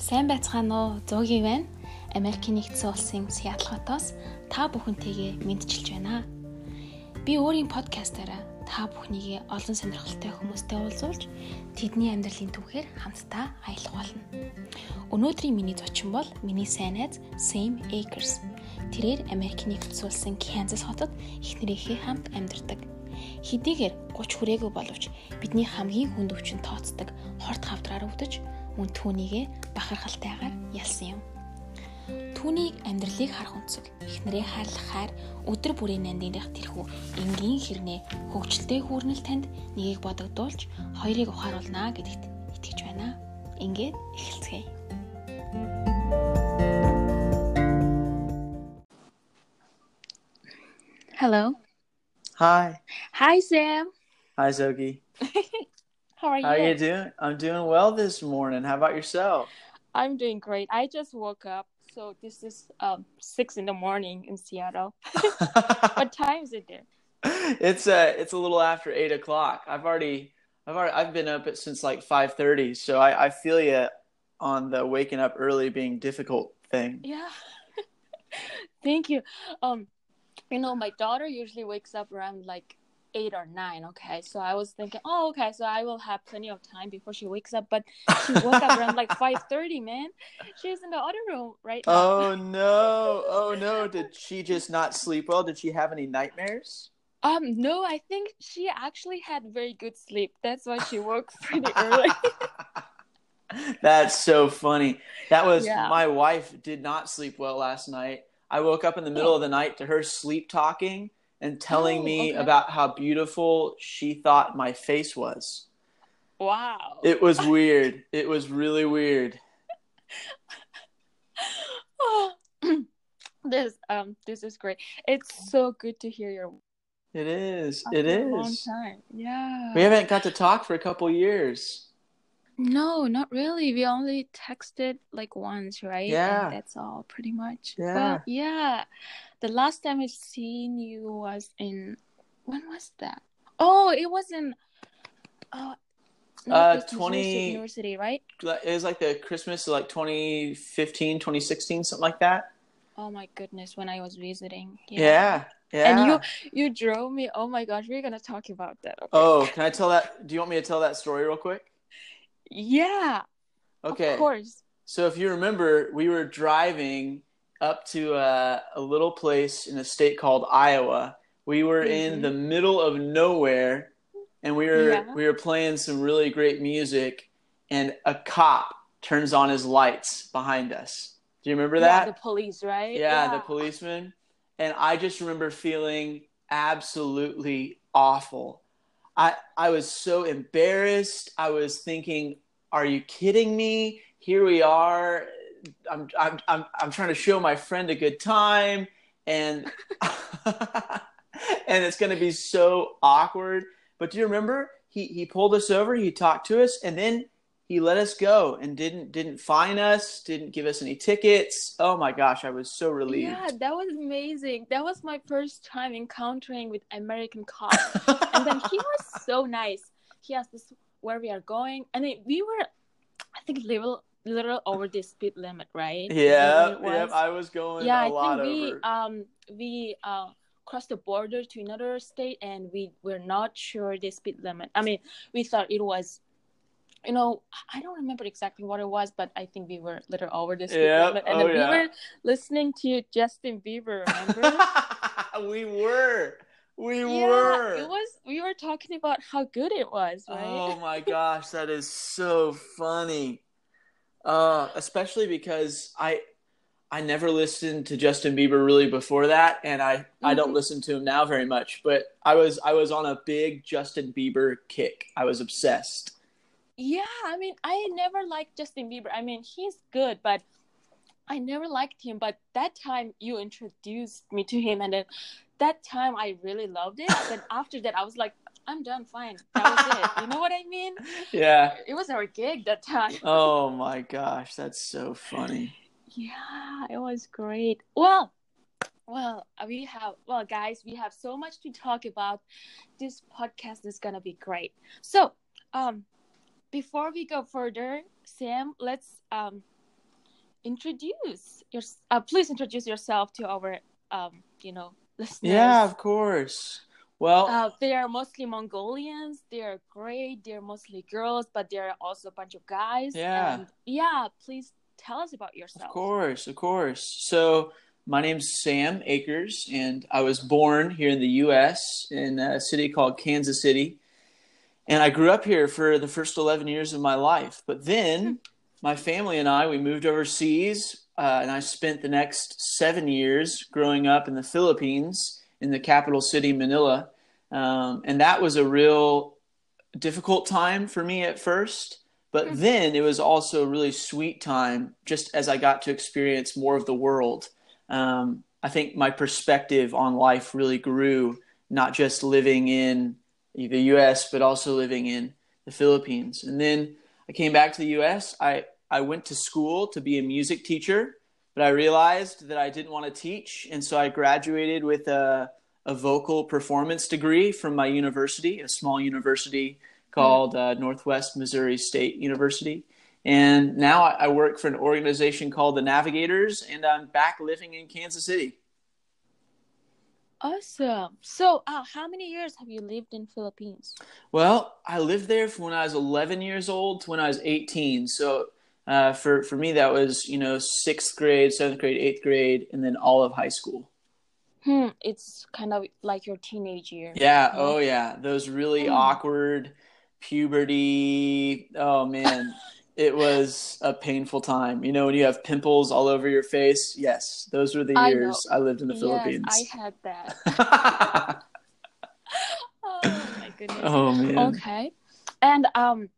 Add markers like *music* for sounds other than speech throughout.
Сайн байцгаана уу? Зөөгийн байна. Америкийн нэгдсэн улсын Сиэтл хотоос та бүхэнтэйгээ мэдчилж байна. Би өөрийн подкастаараа та бүхнийгээ олон сонирхолтой хүмүүстэй уулзуулж тэдний амьдралын түүхээр хамтдаа аялах болно. Өнөөдрийн миний зочин бол миний сайн найз Sam Akers. Тэрээр Америкийн нэгдсэн улсын Канзас хотод их нэрийнхээ хамт амьдардаг. Хэдийгээр 30 хүрээгүй боловч бидний хамгийн хүнд өвчин тооцдог хорт хавдраар өвдөж мөн түүнийгээ бахархалтайгаар ялсан юм. Түүнийг амьдралыг харах үнцэг, эхнэрээ хайрлах хайр, өдөр бүрийн нандинах тэрхүү энгийн хэрнээ хөвгчлөлтэй хүүрнэл танд нэгийг бодогдуулж хоёрыг ухааруулнаа гэдэгт итгэж байна. Ингээд эхэлцгээе. Hello. Hi. Hi, Sam. Hi, Zogi. *laughs* How are you? How are you doing? I'm doing well this morning. How about yourself? I'm doing great. I just woke up, so this is um six in the morning in Seattle. *laughs* what *laughs* time is it there? it's uh it's a little after eight o'clock. I've already I've already I've been up since like five thirty, so I, I feel you on the waking up early being difficult thing. Yeah. *laughs* Thank you. Um, you know, my daughter usually wakes up around like eight or nine. Okay, so I was thinking, oh, okay, so I will have plenty of time before she wakes up. But she woke up around like five thirty. Man, she's in the other room right now. Oh no! Oh no! Did she just not sleep well? Did she have any nightmares? Um, no, I think she actually had very good sleep. That's why she woke pretty early. *laughs* That's so funny. That was Yeah. my wife did not sleep well last night. I woke up in the middle of the night to her sleep talking and telling Oh, me okay. about how beautiful she thought my face was. wow. It was *laughs* weird. It was really weird. *sighs* this um this is great. It's so good to hear your It is. It after a long time. Yeah. We haven't got to talk for a couple years. No, not really. We only texted like once, right? Yeah. And that's all pretty much. Yeah. Well, yeah. The last time I seen you was in when was that? Oh, it was in uh no, Uh, it's Missouri State 20 University, right? It was like the Christmas of like 2015, 2016, something like that. Oh my goodness, when I was visiting. Yeah. Yeah. And you you drove me. Oh my gosh, we're gonna talk about that. Okay. Oh, can I tell that? Do you want me to tell that story real quick? Yeah. Okay. Of course. So if you remember, we were driving up to a, a little place in a state called Iowa. We were in Mhm. the middle of nowhere, and we were Yeah. we were playing some really great music, and a cop turns on his lights behind us. Do you remember that? Yeah, that? the police, right? yeah, the policeman. And I just remember feeling absolutely awful. I I was so embarrassed. I was thinking, "Are you kidding me? Here we are. I'm I'm I'm I'm trying to show my friend a good time, and *laughs* and it's going to be so awkward." But do you remember? He he pulled us over. He talked to us, and then he let us go and didn't didn't fine us. Didn't give us any tickets. Oh my gosh, I was so relieved. Yeah, that was amazing. That was my first time encountering with American cops. and then he was *laughs* so nice. He asked us where we are going, and then we were, I think, little little over the speed limit, right? Yeah, yep. I was going yeah, a I lot think we over. um we uh crossed the border to another state, and we were not sure the speed limit. I mean, we thought it was. You know, I don't remember exactly what it was, but I think we were a little over this. limit, and oh, then yeah. we were listening to Justin Bieber. Remember? *laughs* we were, we yeah, were. it was. We were talking about how good it was, right? Oh my gosh, that is so funny. Uh, especially because I, I never listened to Justin Bieber really before that, and I I don't Mhm. listen to him now very much. But I was I was on a big Justin Bieber kick. I was obsessed. Yeah, I mean, I never liked Justin Bieber. I mean, he's good, but I never liked him. But that time you introduced me to him, and then that time I really loved it. *laughs* But after that, I was like, I'm done, fine. That was it. You know what I mean? Yeah. It was our gig that time. *laughs* Oh my gosh, that's so funny. Yeah, it was great. Well, well, we have well, guys, we have so much to talk about. This podcast is gonna be great. So, um, before we go further, Sam, let's um introduce your uh, please introduce yourself to our um you know listeners. Yeah, of course. Well, Uh, they are mostly Mongolians. They are great. They're mostly girls, but there are also a bunch of guys. Yeah. And yeah, please tell us about yourself. Of course, of course. So, my name's Sam Akers, and I was born here in the U.S. in a city called Kansas City. And I grew up here for the first 11 years of my life. But then my family and I, we moved overseas, uh, and I spent the next seven years growing up in the Philippines in the capital city, Manila. Um, and that was a real difficult time for me at first. But Mhm. then it was also a really sweet time just as I got to experience more of the world. Um, I think my perspective on life really grew, not just living in the US, but also living in the Philippines. And then I came back to the US. I, I went to school to be a music teacher, but I realized that I didn't want to teach. And so I graduated with a, a vocal performance degree from my university, a small university called uh, Northwest Missouri State University. And now I I work for an organization called the Navigators, and I'm back living in Kansas City. Awesome. So, uh, how many years have you lived in Philippines? Well, I lived there from when I was 11 years old to when I was 18. So uh, for for me, that was you know sixth grade, seventh grade, eighth grade, and then all of high school. Hmm, it's kind of like your teenage year. Yeah. Yeah. Oh yeah. Those really Hmm. awkward puberty. Oh man. *laughs* It was a painful time. You know, when you have pimples all over your face. Yes, those were the I years I, lived in the Yes, Philippines. I had that. *laughs* Oh my goodness. oh man. Okay. And um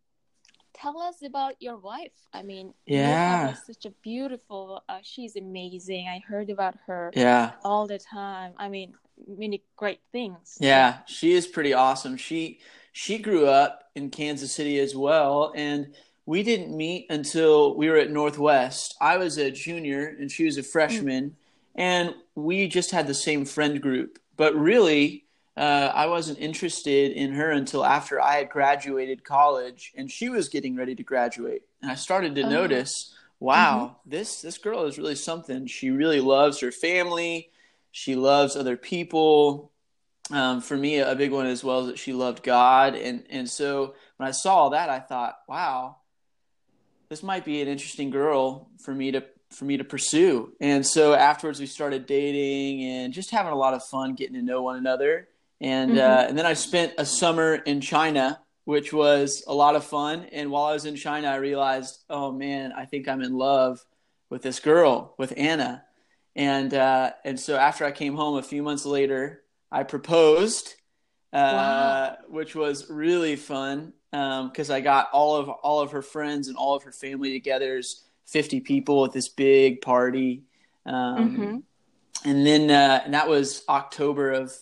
tell us about your wife. I mean, Yeah. have such a beautiful uh, she's amazing. I heard about her Yeah. all the time. I mean, many great things. Yeah, she is pretty awesome. She she grew up in Kansas City as well, and we didn't meet until we were at Northwest. I was a junior and she was a freshman, and we just had the same friend group. But really, uh, I wasn't interested in her until after I had graduated college, and she was getting ready to graduate. And I started to Oh. notice, wow, this this girl is really something. She really loves her family. She loves other people um, for me, a big one as well is that she loved God, and and so when I saw that, I thought, wow, this might be an interesting girl for me to for me to pursue. And so afterwards, we started dating and just having a lot of fun, getting to know one another. And uh, and then I spent a summer in China, which was a lot of fun. And while I was in China, I realized, oh man, I think I'm in love with this girl, with Anna. And uh, and so after I came home a few months later, I proposed, uh, Wow. which was really fun because I got all of all of her friends and all of her family together. There's 50 people at this big party, um, Mhm. and then uh, and that was October of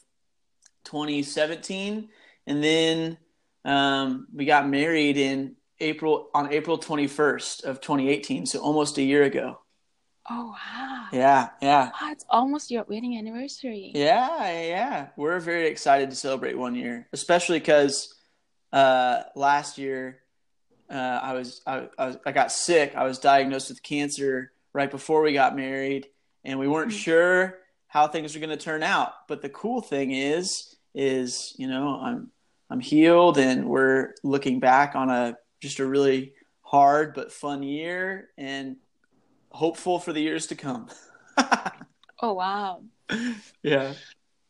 2017, and then um, we got married in April on April 21st of 2018, so almost a year ago. Oh wow. Yeah, yeah. Wow, it's almost your wedding anniversary. Yeah, yeah. We're very excited to celebrate one year, especially because uh, last year uh, I was I, I was I got sick. I was diagnosed with cancer right before we got married, and we weren't Mhm. sure how things were going to turn out. But the cool thing is, is you know I'm I'm healed, and we're looking back on a just a really hard but fun year, and hopeful for the years to come. *laughs* Oh wow. yeah.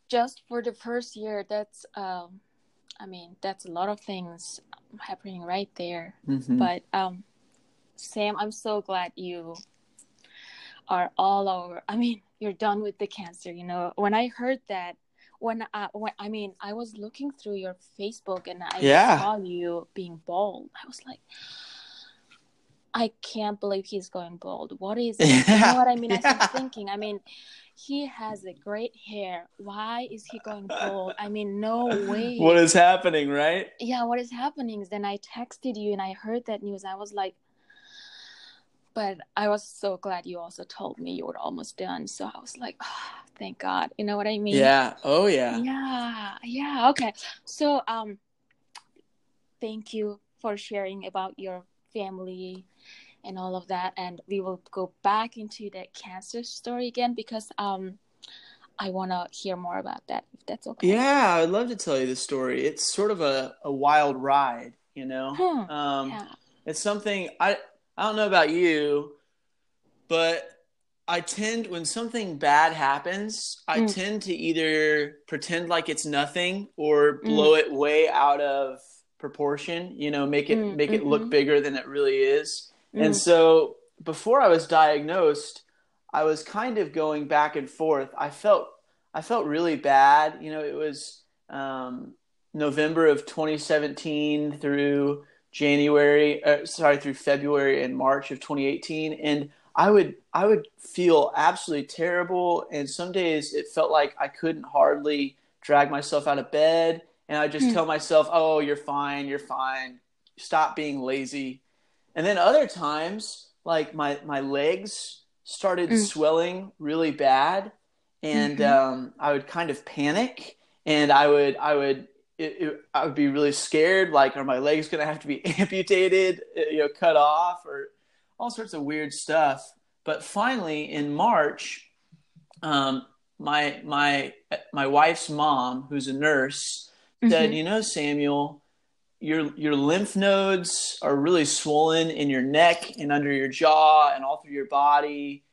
Just for the first year, that's um I mean, that's a lot of things happening right there. Mhm. But um Sam, I'm so glad you are all over. I mean, you're done with the cancer, you know. When I heard that when I when, I mean, I was looking through your Facebook and I Yeah. saw you being bald. I was like I can't believe he's going bald. What is *laughs* it? You know what I mean? I Yeah. started thinking, I mean, he has a great hair. Why is he going bald? I mean, no way. what is happening, right? yeah, what is happening? Then I texted you and I heard that news. I was like, but I was so glad you also told me you were almost done. So I was like, oh, thank God. You know what I mean? Yeah. Oh, yeah. Yeah. Yeah. Okay. So, um, thank you for sharing about your family and all of that. And we will go back into the cancer story again because um, I want to hear more about that, if that's okay. Yeah, I'd love to tell you the story. It's sort of a, a wild ride, you know? Hmm. Um, Yeah. It's something I, I don't know about you, but I tend, when something bad happens, I Mm. tend to either pretend like it's nothing or blow it way out of proportion, you know, make it, Mm, make it look mhm. bigger than it really is. Mm. And so before I was diagnosed, I was kind of going back and forth. I felt I felt really bad. You know, it was um, November of 2017 through January, uh, sorry, through February and March of 2018, and I would I would feel absolutely terrible. And some days it felt like I couldn't hardly drag myself out of bed, and I just Hmm. tell myself, "Oh, you're fine, you're fine. Stop being lazy." And then other times, like my my legs started Mm. swelling really bad, and Mhm. um, I would kind of panic, and I would I would it, it, I would be really scared. Like, are my legs going to have to be *laughs* amputated, uh, you know, cut off, or all sorts of weird stuff. But finally, in March, um, my my my wife's mom, who's a nurse, said, Mhm. "You know, Samuel, your your lymph nodes are really swollen in your neck and under your jaw and all through your body.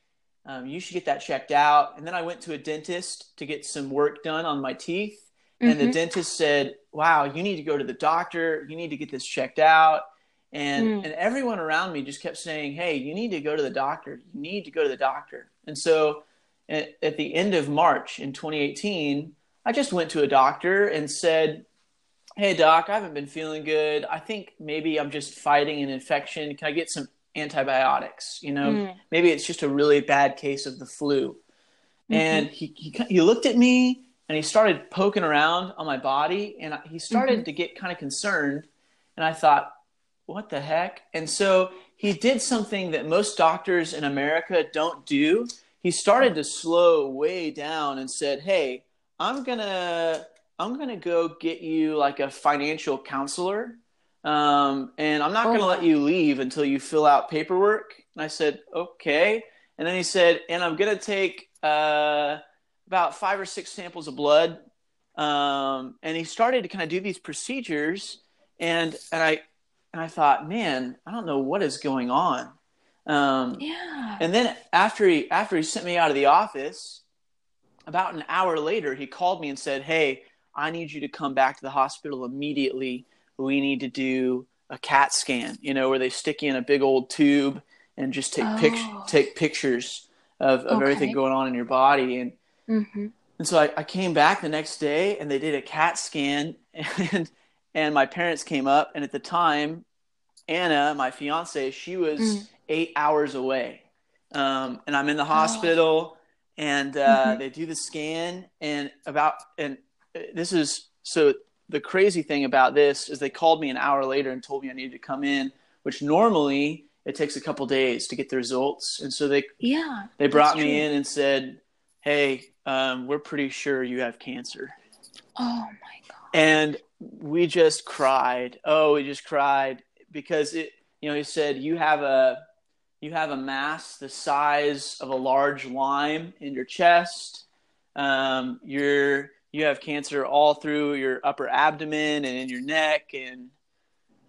Um, you should get that checked out." And then I went to a dentist to get some work done on my teeth, and the Mhm. dentist said, "Wow, you need to go to the doctor. You need to get this checked out." And Mm. and everyone around me just kept saying, "Hey, you need to go to the doctor. You need to go to the doctor." And so at, at the end of March in 2018, I just went to a doctor and said, "Hey doc, I haven't been feeling good. I think maybe I'm just fighting an infection. Can I get some antibiotics? You know, Mm. maybe it's just a really bad case of the flu." Mm-hmm. And he, he he looked at me and he started poking around on my body and he started Mhm. to get kind of concerned and I thought, "What the heck?" And so he did something that most doctors in America don't do. He started to slow way down and said, "Hey, I'm gonna I'm gonna go get you like a financial counselor, um, and I'm not Oh, gonna let you leave until you fill out paperwork." And I said, "Okay." And then he said, "And I'm gonna take uh, about five or six samples of blood." Um, and he started to kind of do these procedures, and and I and I thought, man, I don't know what is going on. Um, Yeah. and then after he after he sent me out of the office, about an hour later, he called me and said, "Hey, I need you to come back to the hospital immediately. We need to do a CAT scan. You know, where they stick you in a big old tube and just take Oh. pic- take pictures of, of everything going on in your body." And mm-hmm. and so I, I came back the next day and they did a CAT scan *laughs* and and my parents came up and at the time Anna, my fiance, she was Mm. eight hours away. Um, and I'm in the hospital and uh, Mhm. they do the scan and about and uh, this is so the crazy thing about this is they called me an hour later and told me I needed to come in, which normally it takes a couple days to get the results. And so they Yeah. they brought me true. in and said, "Hey, um, we're pretty sure you have cancer." Oh my god. And we just cried. Oh, we just cried because it. You know, he said you have a you have a mass the size of a large lime in your chest. Um, you're you have cancer all through your upper abdomen and in your neck, and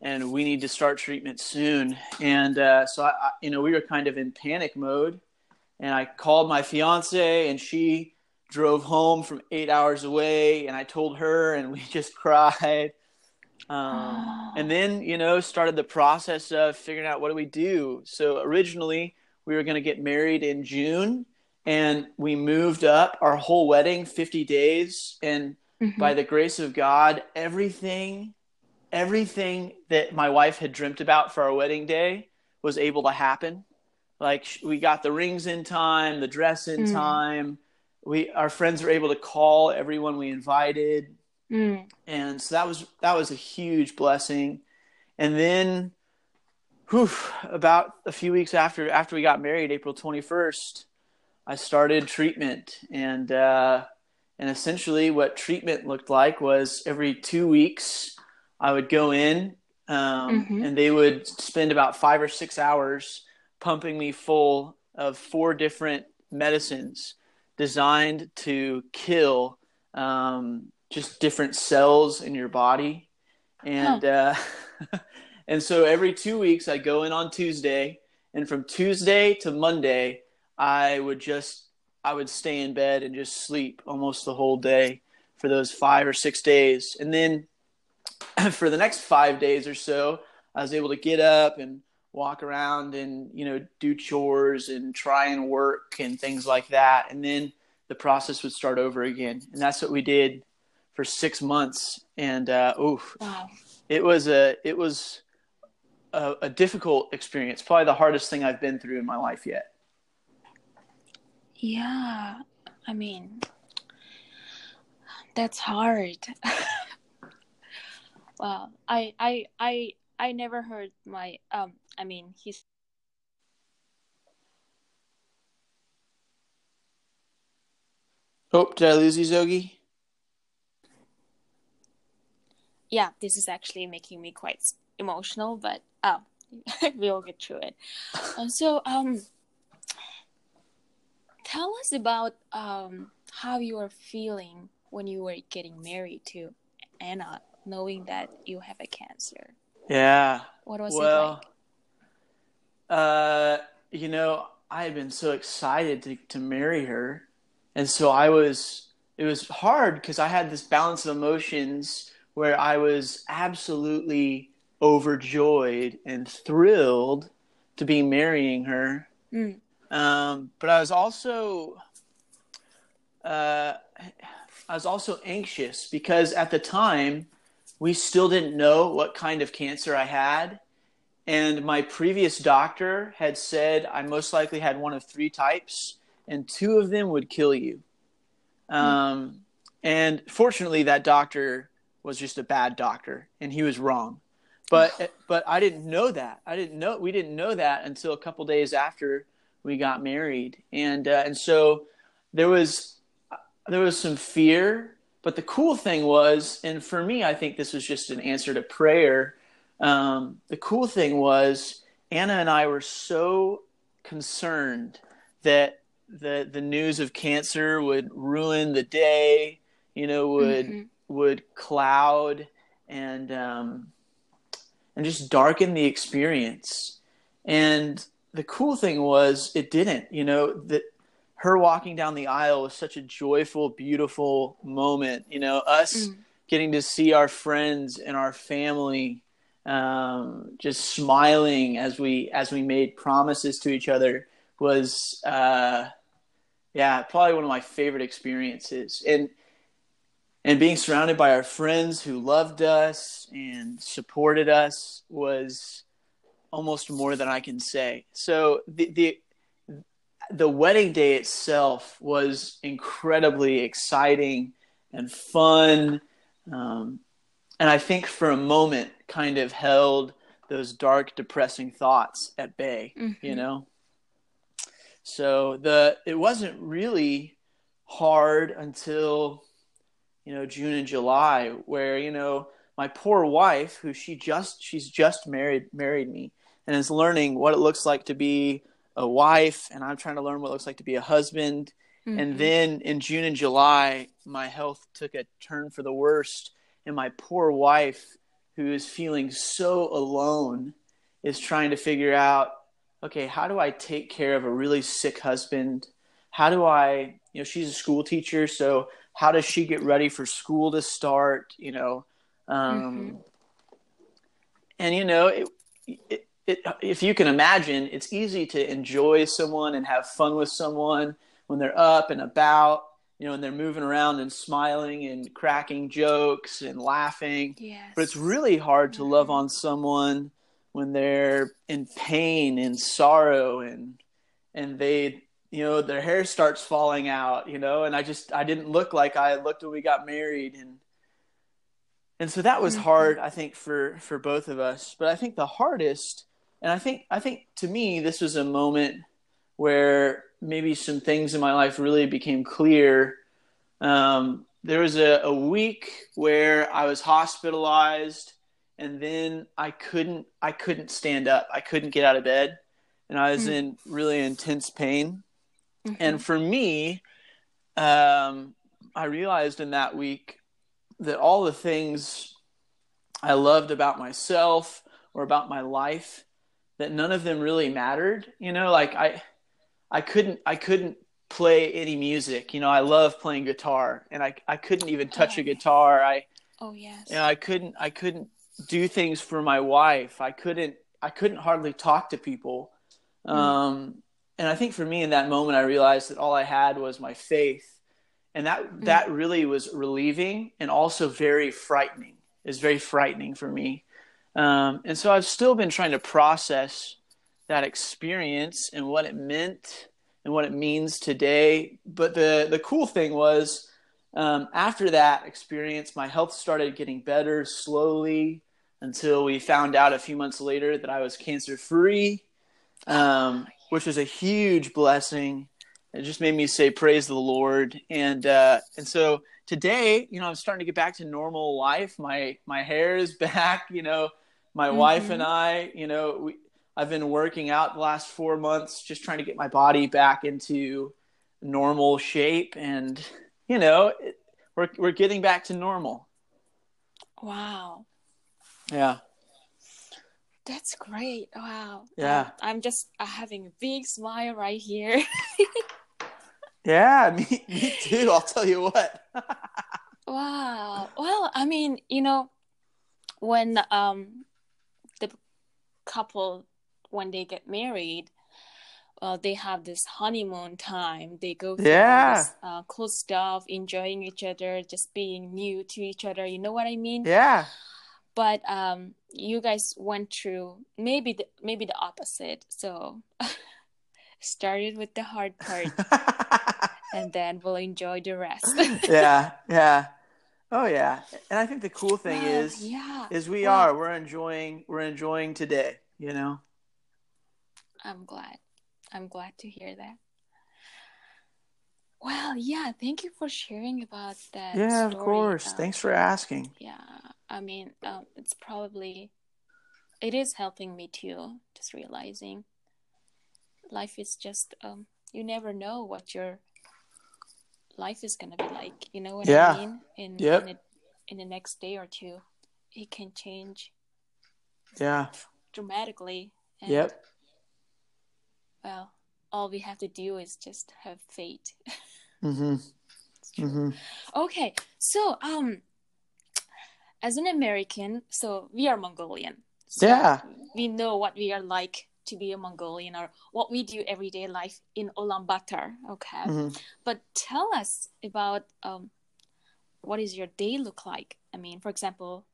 and we need to start treatment soon. And uh, so, I, I, you know, we were kind of in panic mode. And I called my fiance, and she drove home from eight hours away. And I told her, and we *laughs* just cried. Um, *gasps* and then, you know, started the process of figuring out what do we do. So originally, we were going to get married in June, and we moved up our whole wedding 50 days. And Mhm. by the grace of God, everything, everything that my wife had dreamt about for our wedding day was able to happen. Like we got the rings in time, the dress in Mm. time. We our friends were able to call everyone we invited, Mm. and so that was that was a huge blessing. And then, whew, about a few weeks after after we got married, April twenty first, I started treatment, and uh, and essentially what treatment looked like was every two weeks I would go in, um, Mhm. and they would spend about five or six hours pumping me full of four different medicines designed to kill um, just different cells in your body. And huh. uh, *laughs* and so every two weeks, I go in on Tuesday, and from Tuesday to Monday, I would just I would stay in bed and just sleep almost the whole day for those five or six days, and then *clears throat* for the next five days or so, I was able to get up and walk around and you know do chores and try and work and things like that, and then the process would start over again, and that's what we did for six months. And uh, oof, wow. it was a it was a, a difficult experience, probably the hardest thing I've been through in my life yet. Yeah, I mean, that's hard. *laughs* well, I, I, I, I never heard my, um, I mean, he's. Oh, did I lose you, Zogi? Yeah, this is actually making me quite emotional, but *laughs* oh, we'll get through it. Uh, so, um, tell us about um how you are feeling when you were getting married to Anna, knowing that you have a cancer. Yeah. What was well, it like? Uh, you know, I had been so excited to to marry her, and so I was. It was hard because I had this balance of emotions where I was absolutely overjoyed and thrilled to be marrying her. Mm. Um, but I was also, uh, I was also anxious because at the time we still didn't know what kind of cancer I had. And my previous doctor had said I most likely had one of three types, and two of them would kill you. Hmm. Um, and fortunately, that doctor was just a bad doctor, and he was wrong. But but I didn't know that. I didn't know we didn't know that until a couple days after we got married, and uh, and so there was there was some fear. But the cool thing was, and for me, I think this was just an answer to prayer. Um, the cool thing was Anna and I were so concerned that the the news of cancer would ruin the day, you know, would mm-hmm. Would cloud and um, and just darken the experience. And the cool thing was it didn't, you know, that her walking down the aisle was such a joyful, beautiful moment. You know, us mm. getting to see our friends and our family um, just smiling as we as we made promises to each other was uh, yeah probably one of my favorite experiences and and being surrounded by our friends who loved us and supported us was almost more than I can say. So the the the wedding day itself was incredibly exciting and fun, um, and I think for a moment kind of held those dark, depressing thoughts at bay. Mm-hmm. You know, so the it wasn't really hard until you know June and July, where you know my poor wife, who she just she's just married married me and is learning what it looks like to be a wife, and I'm trying to learn what it looks like to be a husband. Mm-hmm. And then in June and July, my health took a turn for the worst, and my poor wife, who is feeling so alone, is trying to figure out okay, how do I take care of a really sick husband? How do I, you know, she's a school teacher, so how does she get ready for school to start you know um, mm-hmm. and you know it, it, it, if you can imagine it's easy to enjoy someone and have fun with someone when they're up and about you know and they're moving around and smiling and cracking jokes and laughing yes. but it's really hard to love on someone when they're in pain and sorrow and and they you know their hair starts falling out you know and i just i didn't look like i looked when we got married and and so that was mm-hmm. hard i think for for both of us but i think the hardest and i think i think to me this was a moment where maybe some things in my life really became clear um, there was a, a week where i was hospitalized and then i couldn't i couldn't stand up i couldn't get out of bed and I was mm. in really intense pain. Mm-hmm. And for me, um, I realized in that week that all the things I loved about myself or about my life, that none of them really mattered. You know, like I, I couldn't, I couldn't play any music. You know, I love playing guitar, and I, I couldn't even touch oh. a guitar. I, oh yes, you know, I couldn't, I couldn't do things for my wife. I couldn't, I couldn't hardly talk to people. Mm. Um, and I think for me in that moment, I realized that all I had was my faith, and that mm. that really was relieving and also very frightening. Is very frightening for me, um, and so I've still been trying to process that experience and what it meant and what it means today. But the the cool thing was. Um, after that experience, my health started getting better slowly until we found out a few months later that I was cancer free um, which was a huge blessing. It just made me say praise the Lord, and uh, and so today, you know, I'm starting to get back to normal life. My my hair is *laughs* back. You know, my mm-hmm. wife and I, you know, we I've been working out the last four months, just trying to get my body back into normal shape, and you know, it, we're we're getting back to normal. Wow. Yeah. That's great. Wow. Yeah. I'm just uh, having a big smile right here. *laughs* yeah, me, me too. I'll tell you what. *laughs* wow. Well, I mean, you know, when um the couple when they get married, uh, they have this honeymoon time. They go through yeah. this uh, cool stuff, enjoying each other, just being new to each other. You know what I mean? Yeah but um, you guys went through maybe the maybe the opposite. So *laughs* started with the hard part, *laughs* and then we'll enjoy the rest. *laughs* yeah, yeah. Oh yeah, and I think the cool thing well, is, yeah, is we well, are we're enjoying we're enjoying today. You know. I'm glad. I'm glad to hear that. Well, yeah, thank you for sharing about that. Yeah, story. of course. Um, Thanks for asking. Yeah, I mean, um, it's probably it is helping me too. Just realizing life is just um, you never know what your life is gonna be like. You know what yeah. I mean? In yep. in, a, in the next day or two, it can change. Yeah. Dramatically. And, yep. Well, all we have to do is just have faith. *laughs* mm-hmm. Mm-hmm. Okay, so um, as an American, so we are Mongolian. So yeah. We know what we are like to be a Mongolian or what we do everyday life in Ulaanbaatar. Okay. Mm-hmm. But tell us about um, what is your day look like? I mean, for example,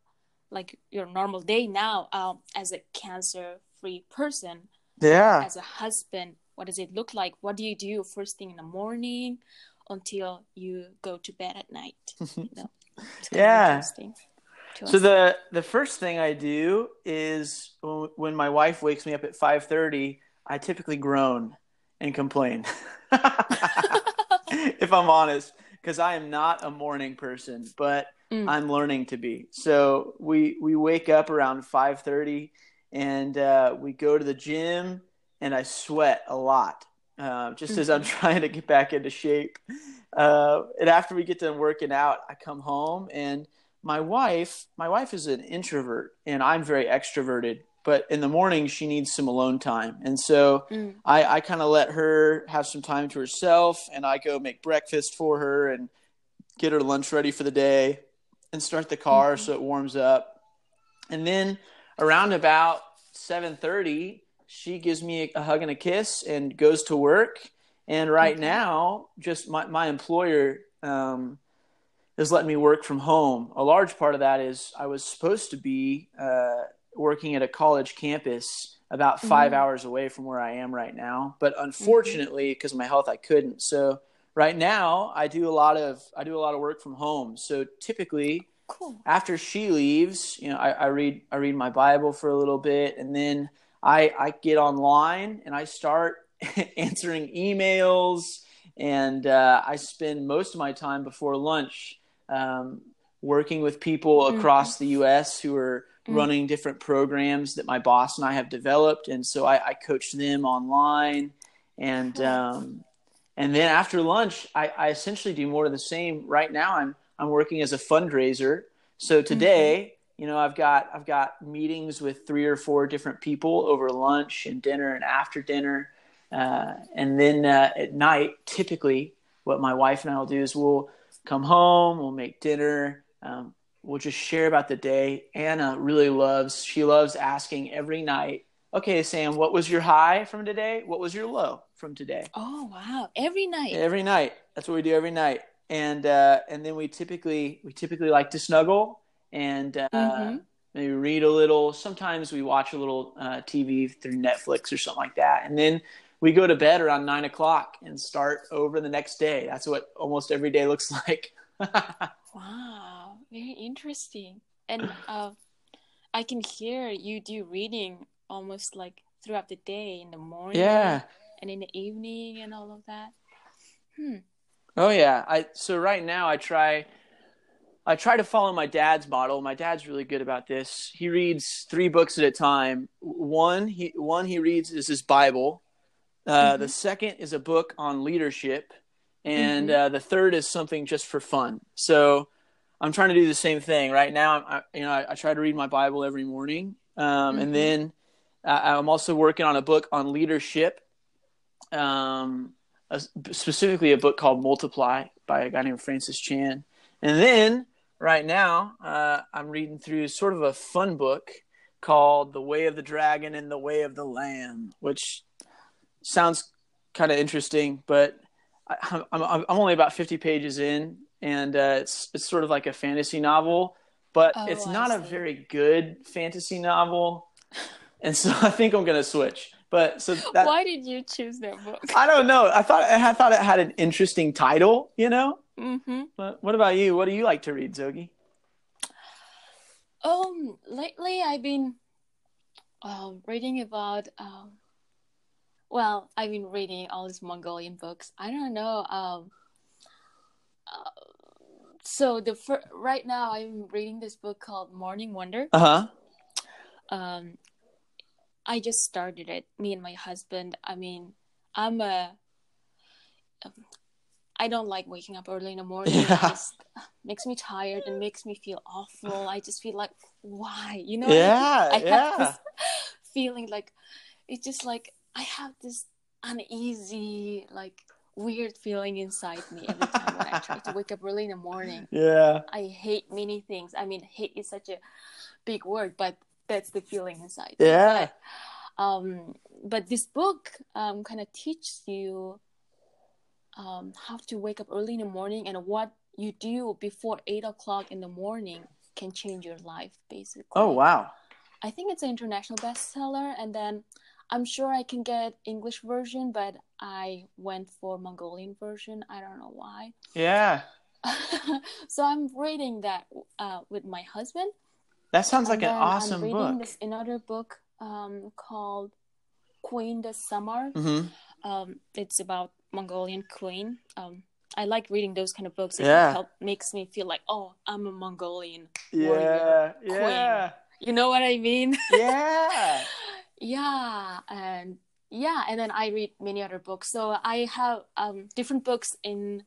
like your normal day now um, as a cancer free person. Yeah. As a husband, what does it look like? What do you do first thing in the morning until you go to bed at night? *laughs* You know, yeah so the the first thing I do is when my wife wakes me up at five thirty, I typically groan and complain. *laughs* if I'm honest, because I am not a morning person, but mm. I'm learning to be. So we we wake up around five thirty, and uh, we go to the gym, and I sweat a lot, uh, just mm-hmm. as I'm mm-hmm. trying to get back into shape. Uh, and after we get done working out, I come home and my wife, my wife is an introvert and I'm very extroverted, but in the morning she needs some alone time. And so mm. I, I kind of let her have some time to herself and I go make breakfast for her and get her lunch ready for the day and start the car mm-hmm. so it warms up. And then around about 7:30, she gives me a, a, hug and a kiss and goes to work. And right okay. now, just my, my employer um, is letting me work from home. A large part of that is I was supposed to be uh, working at a college campus about 5 mm-hmm. hours away from where I am right now, but unfortunately, because mm-hmm. of my health, I couldn't. So right now, I do a lot of I do a lot of work from home. So typically, cool. after she leaves, you know, I, I read I read my Bible for a little bit, and then I I get online and I start *laughs* answering emails, and uh, I spend most of my time before lunch um, working with people mm-hmm. across the U.S. who are Mm. running different programs that my boss and I have developed, and so I, I coach them online, and um, and then after lunch, I, I essentially do more of the same. Right now, I'm I'm working as a fundraiser. So today, you know, I've got I've got meetings with three or four different people over lunch and dinner and after dinner, uh, and then uh, at night, typically, what my wife and I will do is we'll come home, we'll make dinner, um, we'll just share about the day. Anna really loves she loves asking every night. Okay, Sam, what was your high from today? What was your low from today? Oh wow! Every night. Every night. That's what we do every night. And uh, and then we typically we typically like to snuggle and uh, Mhm. maybe read a little. Sometimes we watch a little uh, TV through Netflix or something like that. And then we go to bed around nine o'clock and start over the next day. That's what almost every day looks *laughs* like. Wow, very interesting. And uh, I can hear you do reading almost like throughout the day, in the morning, yeah. and in the evening, and all of that. Hmm. Oh yeah. I so right now I try I try to follow my dad's model. My dad's really good about this. He reads three books at a time. One he one he reads is his Bible. Uh, Mhm. The second is a book on leadership, and Mhm. uh, the third is something just for fun. So I'm trying to do the same thing right now. I, you know, I, I try to read my Bible every morning, um, Mhm. and then uh, I'm also working on a book on leadership. Um, a, specifically a book called Multiply by a guy named Francis Chan. And then right now, uh, I'm reading through sort of a fun book called The Way of the Dragon and the Way of the Lamb, which sounds kind of interesting, but I, I'm, I'm I'm only about 50 pages in, and uh, it's it's sort of like a fantasy novel, but Oh, it's not a very good fantasy novel, and so *laughs* I think I'm gonna switch. But so that, Why did you choose that book? I don't know. I thought I thought it had an interesting title, you know. Mm-hmm. But what about you? What do you like to read, Zogi? Um, lately I've been um reading about um. Well, I've been reading all these Mongolian books. I don't know. Um. Uh, so the fir- right now I'm reading this book called Morning Wonder. Uh huh. um i just started it me and my husband i mean i'm a um, i don't like waking up early in the morning it Yeah. just *laughs* makes me tired and makes me feel awful i just feel like why you know what I mean? Yeah, I have this *laughs* feeling like it's just like I have this uneasy, like weird feeling inside me every time when I try to wake up early in the morning. Yeah. I hate many things. I mean, hate is such a big word, but that's the feeling inside. Yeah. But, um, but this book um, kind of teaches you um, how to wake up early in the morning and what you do before eight o'clock in the morning can change your life, basically. Oh wow. I think it's an international bestseller, and then I'm sure I can get English version, but I went for Mongolian version. I don't know why. Yeah. *laughs* so I'm reading that uh, with my husband. That sounds like and an awesome I'm reading book. this another book um, called Queen the Summer. hmm Um, it's about Mongolian queen. Um, I like reading those kind of books. It Yeah. help, makes me feel like, oh, I'm a Mongolian. Yeah. Warrior, Yeah. You know what I mean? *laughs* Yeah. yeah and yeah and then i read many other books so i have um different books in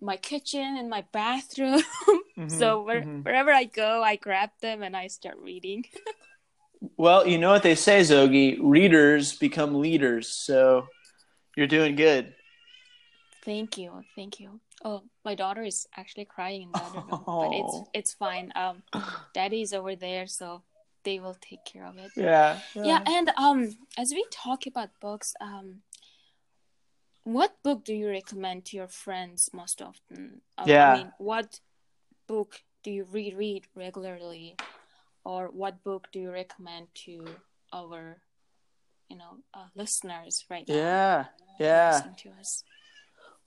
my kitchen in my bathroom *laughs* so Mhm, where, mhm. wherever i go i grab them and i start reading *laughs* Well, you know what they say, Zogi. Readers become leaders. So you're doing good. Thank you thank you oh my daughter is actually crying in the other room but it's Oh. it's fine um daddy is over there so they will take care of it Yeah. yeah and um as we talk about books um what book do you recommend to your friends most often Um, Yeah. i mean what book do you reread regularly or what book do you recommend to our you know uh, listeners right now Yeah. Yeah.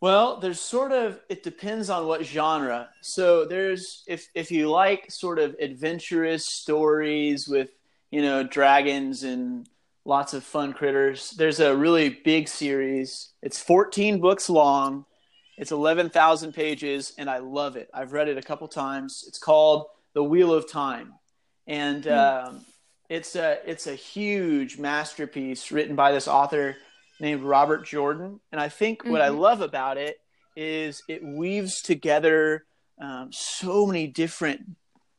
Listening to us Well, there's sort of it depends on what genre. So there's if if you like sort of adventurous stories with, you know, dragons and lots of fun critters, there's a really big series. It's 14 books long. It's 11,000 pages and I love it. I've read it a couple times. It's called The Wheel of Time. and um, it's a it's a huge masterpiece written by this author named Robert Jordan. And I think what I Mhm. love about it is it weaves together um, so many different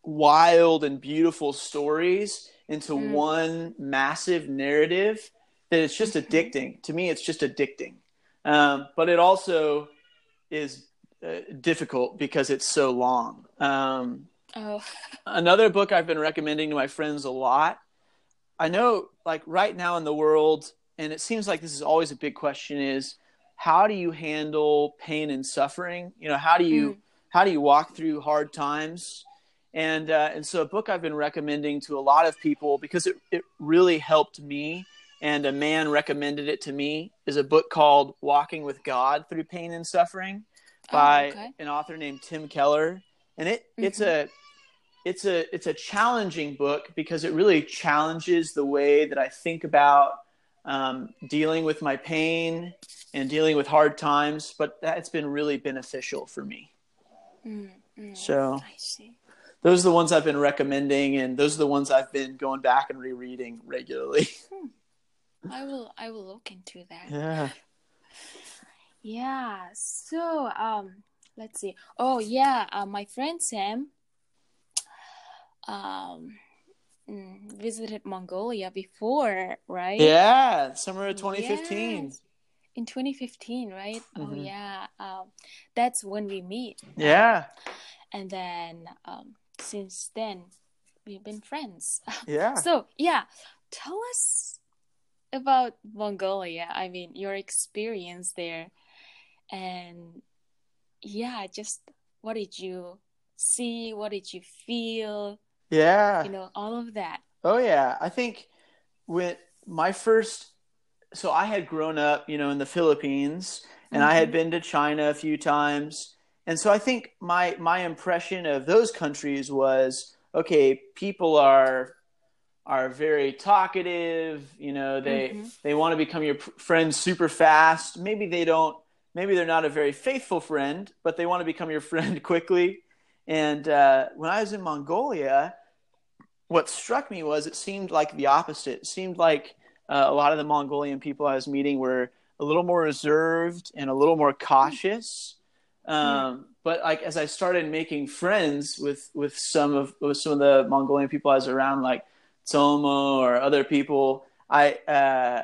wild and beautiful stories into Mm. one massive narrative that it's just Mhm. addicting. To me, it's just addicting. Um, but it also is uh, difficult because it's so long. Um, Oh. another book I've been recommending to my friends a lot. I know, like right now in the world, and it seems like this is always a big question: is how do you handle pain and suffering? You know, how do you Mm. how do you walk through hard times? And uh, and so a book I've been recommending to a lot of people because it it really helped me. And a man recommended it to me is a book called Walking with God Through Pain and Suffering by oh, okay. an author named Tim Keller, and it it's a it's a it's a challenging book because it really challenges the way that I think about um, dealing with my pain and dealing with hard times. But that's been really beneficial for me. Mm, mm. So I see. those are the ones I've been recommending, and those are the ones I've been going back and rereading regularly. I will. I will look into that. yeah. Yeah. So, um, let's see. Oh, yeah. Uh, my friend Sam, um, mm, visited Mongolia before, right? Yeah. Summer of 2015. Yes. In 2015, right? Oh, Mhm. yeah. Um, that's when we meet. Yeah. And then, um, since then, we've been friends. *laughs* Yeah. So, yeah, tell us about Mongolia. I mean, your experience there. And yeah, just what did you see? What did you feel? Yeah. You know, all of that. Oh yeah, I think when my first so I had grown up, you know, in the Philippines and I had Mhm. been to China a few times. And so I think my my impression of those countries was okay, people are are very talkative, you know, they Mhm. they want to become your friend super fast. Maybe they don't maybe they're not a very faithful friend, but they want to become your *laughs* friend quickly. And uh, when I was in Mongolia, what struck me was it seemed like the opposite. It seemed like uh, a lot of the Mongolian people I was meeting were a little more reserved and a little more cautious. Um, But like as I started making friends with with some of with some of the Mongolian people I was around, like Tomo or other people, I uh,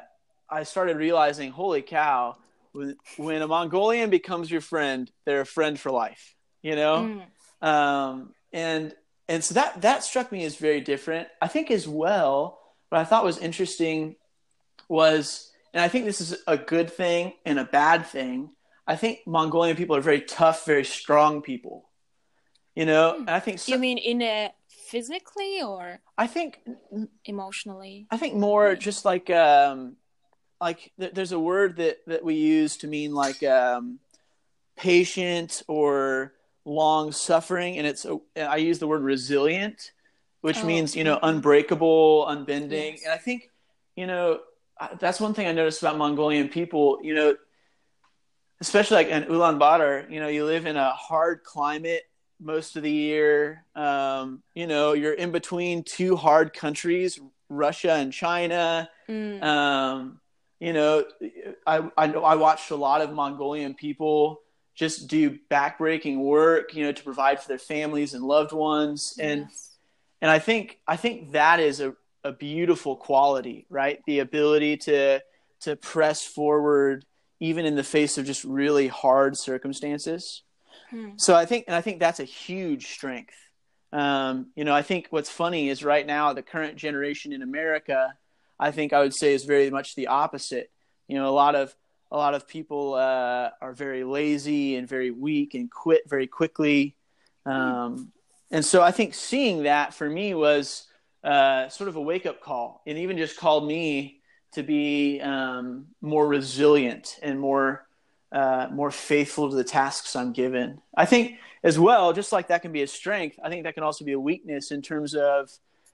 I started realizing, holy cow! When, when a Mongolian becomes your friend, they're a friend for life. You know Mm. um, and and so that that struck me as very different. I think as well, what I thought was interesting was, and I think this is a good thing and a bad thing. I think Mongolian people are very tough, very strong people. You know, Hmm. and I think so, You mean in a physically or I think emotionally? I think more just like um, like th- there's a word that that we use to mean like um, patient or long suffering, and it's a- I use the word resilient, which Oh, means you know mhm. unbreakable, unbending, Yes. and I think you know that's one thing I noticed about Mongolian people. You know, especially like in Ulaanbaatar, you know, you live in a hard climate most of the year. Um, you know, you're in between two hard countries, Russia and China. Mm. Um, you know, I, I know I watched a lot of Mongolian people just do backbreaking work, you know, to provide for their families and loved ones. And Yes. and I think I think that is a, a beautiful quality, right? The ability to to press forward even in the face of just really hard circumstances. Hmm. So I think, and I think that's a huge strength. Um, you know, I think what's funny is right now the current generation in America, I think I would say is very much the opposite. You know, a lot of a lot of people uh, are very lazy and very weak and quit very quickly. Um, and so I think seeing that for me was uh, sort of a wake up call, and even just called me to be um, more resilient and more uh, more faithful to the tasks I'm given. I think as well, just like that can be a strength, I think that can also be a weakness in terms of,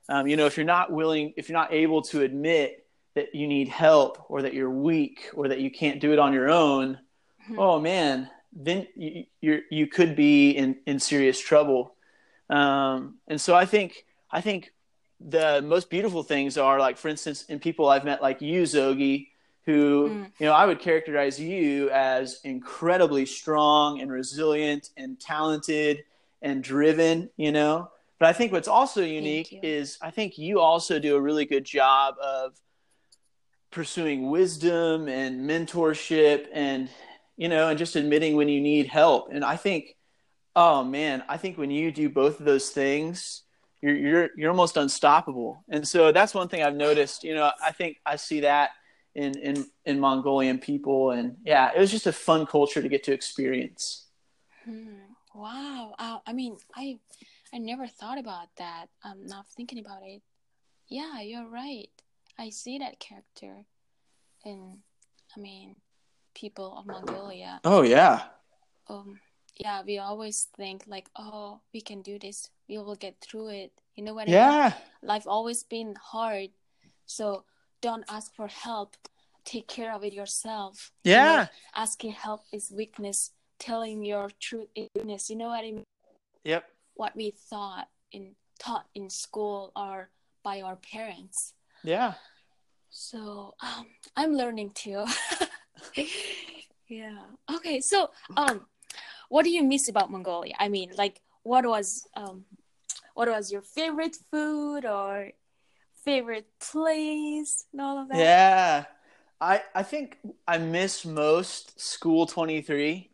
um, you know, if you're not willing, if you're not able to admit that you need help or that you're weak or that you can't do it on your own, Hmm. oh man, then you you you could be in in serious trouble. Um, and so I think I think the most beautiful things are like, for instance, in people I've met, like you, Zogi, who Mm. you know I would characterize you as incredibly strong and resilient and talented and driven. You know, but I think what's also unique is I think you also do a really good job of pursuing wisdom and mentorship and you know and just admitting when you need help and i think oh man i think when you do both of those things you're you're you're almost unstoppable and so that's one thing i've noticed you know i think i see that in in in mongolian people and yeah it was just a fun culture to get to experience Hmm. Wow. Uh, I mean, I I never thought about that. I'm not thinking about it. Yeah, you're right. I see that character in, I mean, people of Mongolia. oh yeah Um, yeah, we always think like, oh, we can do this. We will get through it. You know what I mean? yeah Life always been hard, so don't ask for help. Take care of it yourself. You know, yeah asking help is weakness. Telling your truth is weakness. You know what I mean? yep what we thought in taught in school or by our parents. Yeah So um, I'm learning too. *laughs* yeah. Okay. So um, what do you miss about Mongolia? I mean, like, what was um, what was your favorite food or favorite place and all of that? Yeah. I I think I miss most school 23.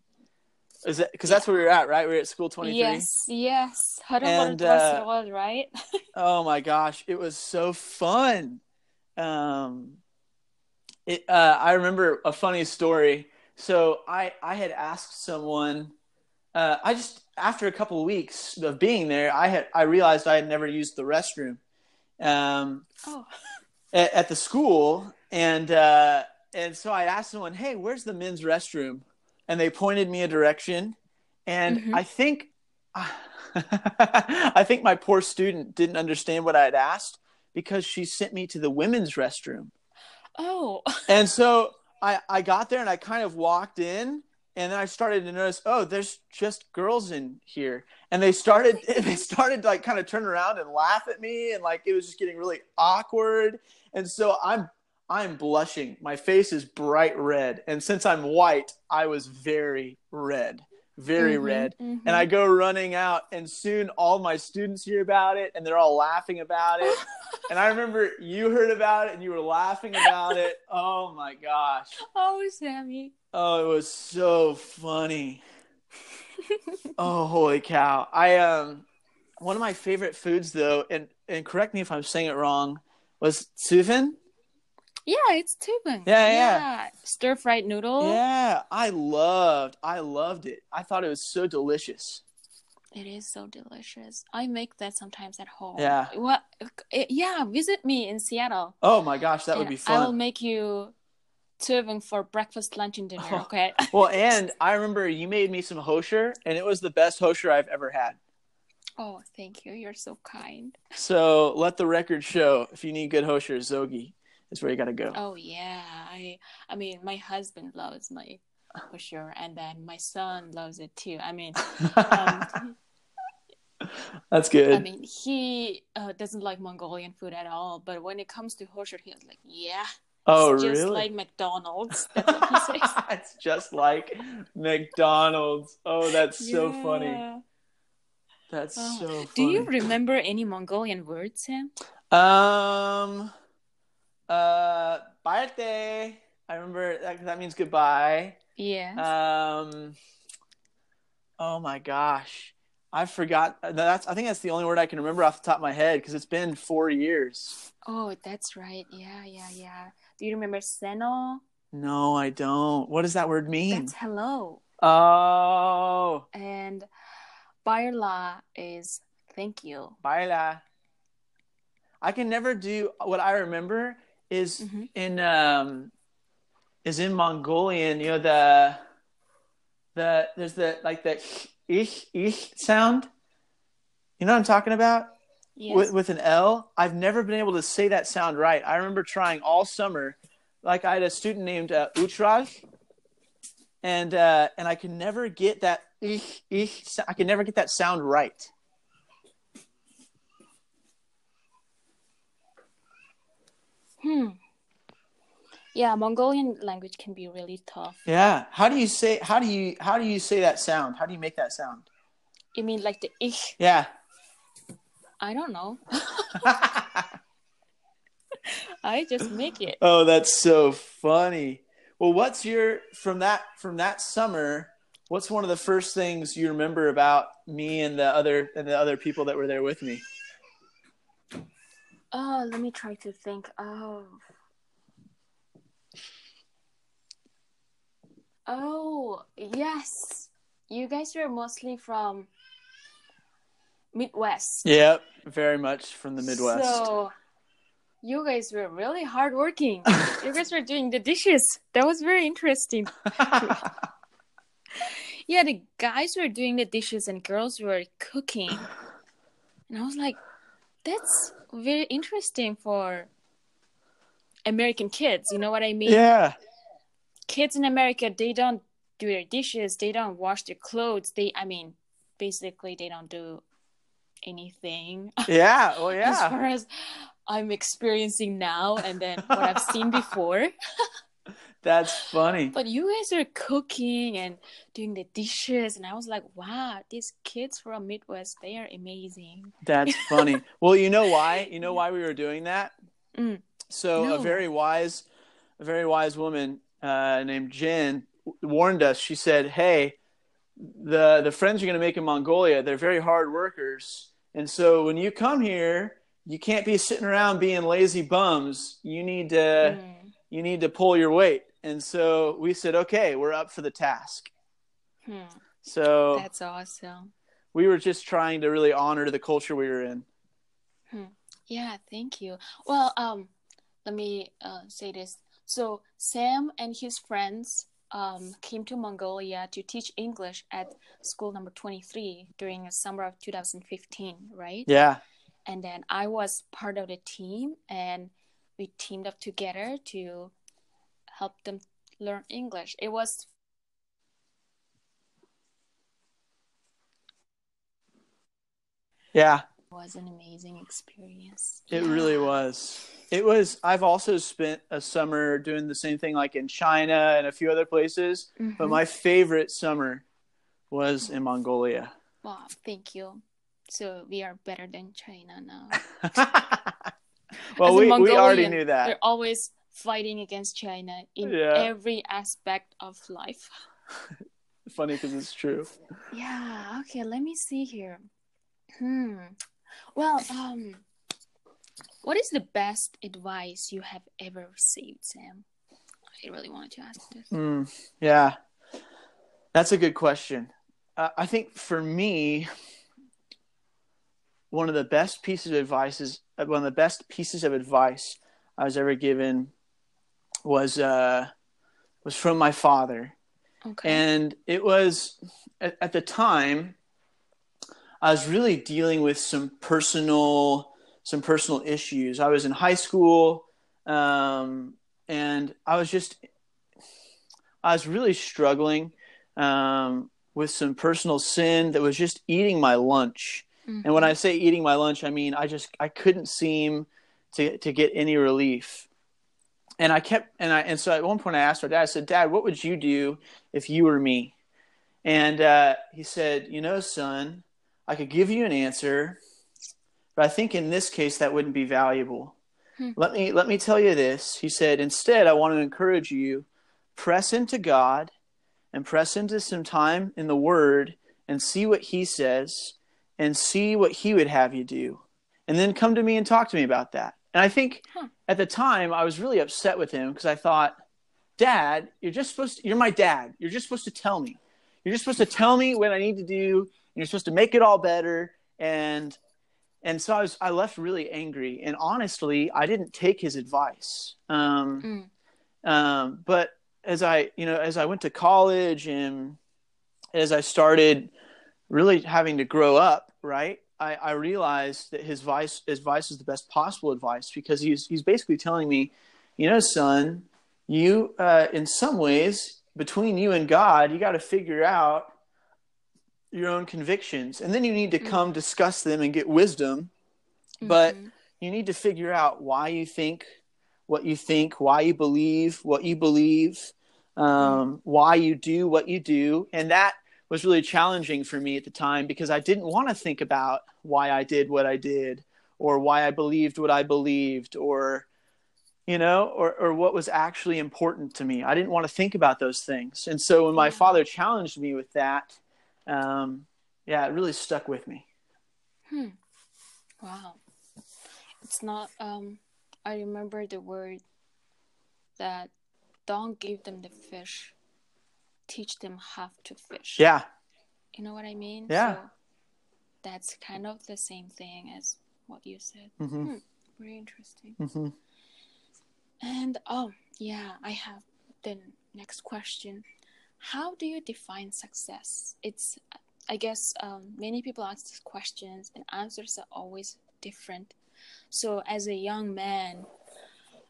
Is it cuz that's where we were at, right? We were at school 23. Yes. Yes. And, uh, right? *laughs* Oh my gosh, it was so fun. Um it uh I remember a funny story. So I I had asked someone uh I just after a couple of weeks of being there, I had I realized I had never used the restroom. Um oh. at, at the school, and uh, and so I asked someone, "Hey, where's the men's restroom?" And they pointed me a direction, and Mhm. I think *laughs* I think my poor student didn't understand what I had asked because she sent me to the women's restroom, Oh. *laughs* and so I I got there and I kind of walked in. And then I started to notice, oh, there's just girls in here, and they started, *laughs* they started to like kind of turn around and laugh at me, and like it was just getting really awkward. And so I'm I'm blushing. My face is bright red. And since I'm white, I was very red. Very Mhm, red. mhm. And I go running out and soon all my students hear about it and they're all laughing about it. *laughs* and I remember you heard about it and you were laughing about it. Oh my gosh. Oh, Sammy. Oh, it was so funny. *laughs* oh, holy cow. I um one of my favorite foods though, and and correct me if I'm saying it wrong, was tsuivan. Yeah, it's tsuivan. Yeah, yeah. Stir fried noodle. Yeah, I loved I loved it. I thought it was so delicious. It is so delicious. I make that sometimes at home. Yeah. What? Yeah, visit me in Seattle. Oh my gosh, that would be be I will make you tsuivan for breakfast, lunch, and dinner. Oh. Okay. *laughs* Well, *laughs* and I remember you made me some khuushuur and it was the best khuushuur I've ever had. oh, thank you. You're so kind. So let the record show if you need good khuushuur, Zogi is where you gotta go. Oh yeah. I. I mean, my husband loves my for sure, and then my son loves it too. I mean, um, *laughs* That's good. I mean, he uh, doesn't like Mongolian food at all. But when it comes to khuushuur, he's like, yeah, oh, it's just really? like McDonald's. *laughs* That's what he says. *laughs* it's just like McDonald's. Oh, that's so funny. That's Oh. so funny. Do you remember any Mongolian words, Sam? Um, uh, birthday. I remember that. That means goodbye. Yes. Um, oh my gosh, I forgot. That's. I think that's the only word I can remember off the top of my head because it's been four years. oh, that's right. Yeah, yeah, yeah. Do you remember Seno? No, I don't. What does that word mean? That's hello. Oh, And Bairla is thank you. baila. I can never do what I remember is Mhm. in um is in Mongolian, you know the the there's the like the ich ich sound. You know what I'm talking about? Yes. With with an L. I've never been able to say that sound right. I remember trying all summer. Like I had a student named uh, Utraj, and uh, and I could never get that ich ich. I could never get that sound right. Hmm. Yeah, Mongolian language can be really tough. Yeah. How do you say how do you how do you say that sound? How do you make that sound? You mean like the ich? Yeah. I don't know. *laughs* *laughs* I just make it. oh, that's so funny. Well, what's your from that from that summer? What's one of the first things you remember about me and the other and the other people that were there with me? Oh, let me try to think. Oh. Oh, yes. You guys were mostly from Midwest. Yep, very much from the Midwest. So you guys were really hardworking. *laughs* you guys were doing the dishes. That was very interesting. *laughs* yeah, the guys were doing the dishes and girls were cooking. And I was like, that's very interesting for American kids. You know what I mean? yeah. Kids in America, they don't do their dishes, they don't wash their clothes. They, I mean, basically, they don't do anything. Yeah. Oh, *laughs* well, yeah. as far as I'm experiencing now and then what I've seen before. *laughs* That's funny. But you guys are cooking and doing the dishes, and I was like, wow, these kids from Midwest, they are amazing. That's funny. *laughs* well, you know why? You know why we were doing that? Mm. So No. a very wise, a very wise woman uh, named Jen warned us. She said, "Hey, the the friends you're going to make in Mongolia, they're very hard workers, and so when you come here, you can't be sitting around being lazy bums. You need to Mm. you need to pull your weight." And so we said, "Okay, we're up for the task." Hmm. So That's awesome. we were just trying to really honor the culture we were in. Yeah, thank you. Well, um, let me uh, say this. So Sam and his friends um, came to Mongolia to teach English at school number 23 during the summer of 2015, right? Yeah. and then I was part of the team, and we teamed up together to help them learn English. It was Yeah. It was an amazing experience. It Yeah. really was. It was. I've also spent a summer doing the same thing, like in China and a few other places. But Mhm. my favorite summer was in Mongolia. Wow, thank you. So we are better than China now. *laughs* well, we, we already knew that. We're always fighting against China in Yeah. every aspect of life. *laughs* Funny because it's true. Yeah, okay, let me see here. Hmm. Well, um what is the best advice you have ever received, Sam? I really wanted to ask this. Mm, yeah, that's a good question. Uh, I think for me, one of the best pieces of advice is uh, one of the best pieces of advice I was ever given was uh, was from my father, Okay. and it was at, at the time I was really dealing with some personal some personal issues. I was in high school, um, and I was just I was really struggling um, with some personal sin that was just eating my lunch. Mhm. And when I say eating my lunch, I mean I just I couldn't seem to to get any relief. And I kept and I and so at one point I asked our dad. I said, "Dad, what would you do if you were me?" And uh, he said, "You know, son, I could give you an answer, but I think in this case that wouldn't be valuable. Hmm. Let me let me tell you this." He said, "Instead, I want to encourage you press into God and press into some time in the Word and see what He says and see what He would have you do, and then come to me and talk to me about that." And I think Huh. at the time I was really upset with him because I thought, "Dad, you're just supposed to, you're my dad. You're just supposed to tell me. You're just supposed to tell me what I need to do. And you're supposed to make it all better." And and so I was I left really angry. And honestly, I didn't take his advice. Um, Mm. um, but as I, you know, as I went to college and as I started really having to grow up, right, I, I realized that his advice, his advice is the best possible advice because he's he's basically telling me, you know, son, you uh, in some ways between you and God, you got to figure out your own convictions, and then you need to Mm. come discuss them and get wisdom. But Mhm. you need to figure out why you think what you think, why you believe what you believe, um, why you do what you do. And that was really challenging for me at the time because I didn't want to think about why I did what I did or why I believed what I believed or you know or or what was actually important to me. I didn't want to think about those things. And so when my father challenged me with that um, yeah, it really stuck with me. Hmm. Wow. It's not um I remember the word that don't give them the fish. Teach them how to fish. Yeah. You know what I mean? Yeah. So that's kind of the same thing as what you said. Mm-hmm. Hmm. Very interesting. Mm-hmm. And oh, yeah, I have the next question. How do you define success? It's, I guess, um, many people ask these questions, and answers are always different. So, as a young man,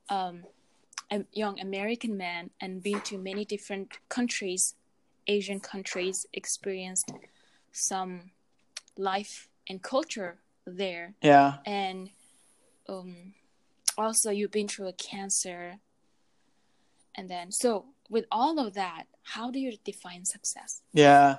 um, young American man, and been to many different countries, Asian countries, experienced some life and culture there, Yeah. and um, also you've been through a cancer, and then so with all of that, how do you define success? Yeah.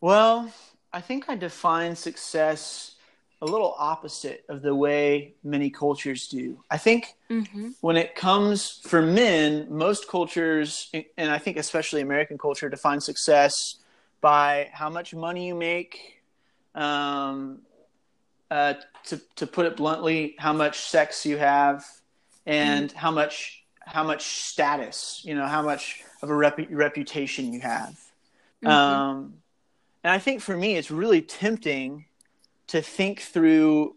Well, I think I define success a little opposite of the way many cultures do. I think Mm-hmm. when it comes for men, most cultures, and I think especially American culture, define success by how much money you make. Um, uh, to to put it bluntly, how much sex you have, and how much how much status, you know, how much of a repu- reputation you have. Um, and I think for me, it's really tempting to think through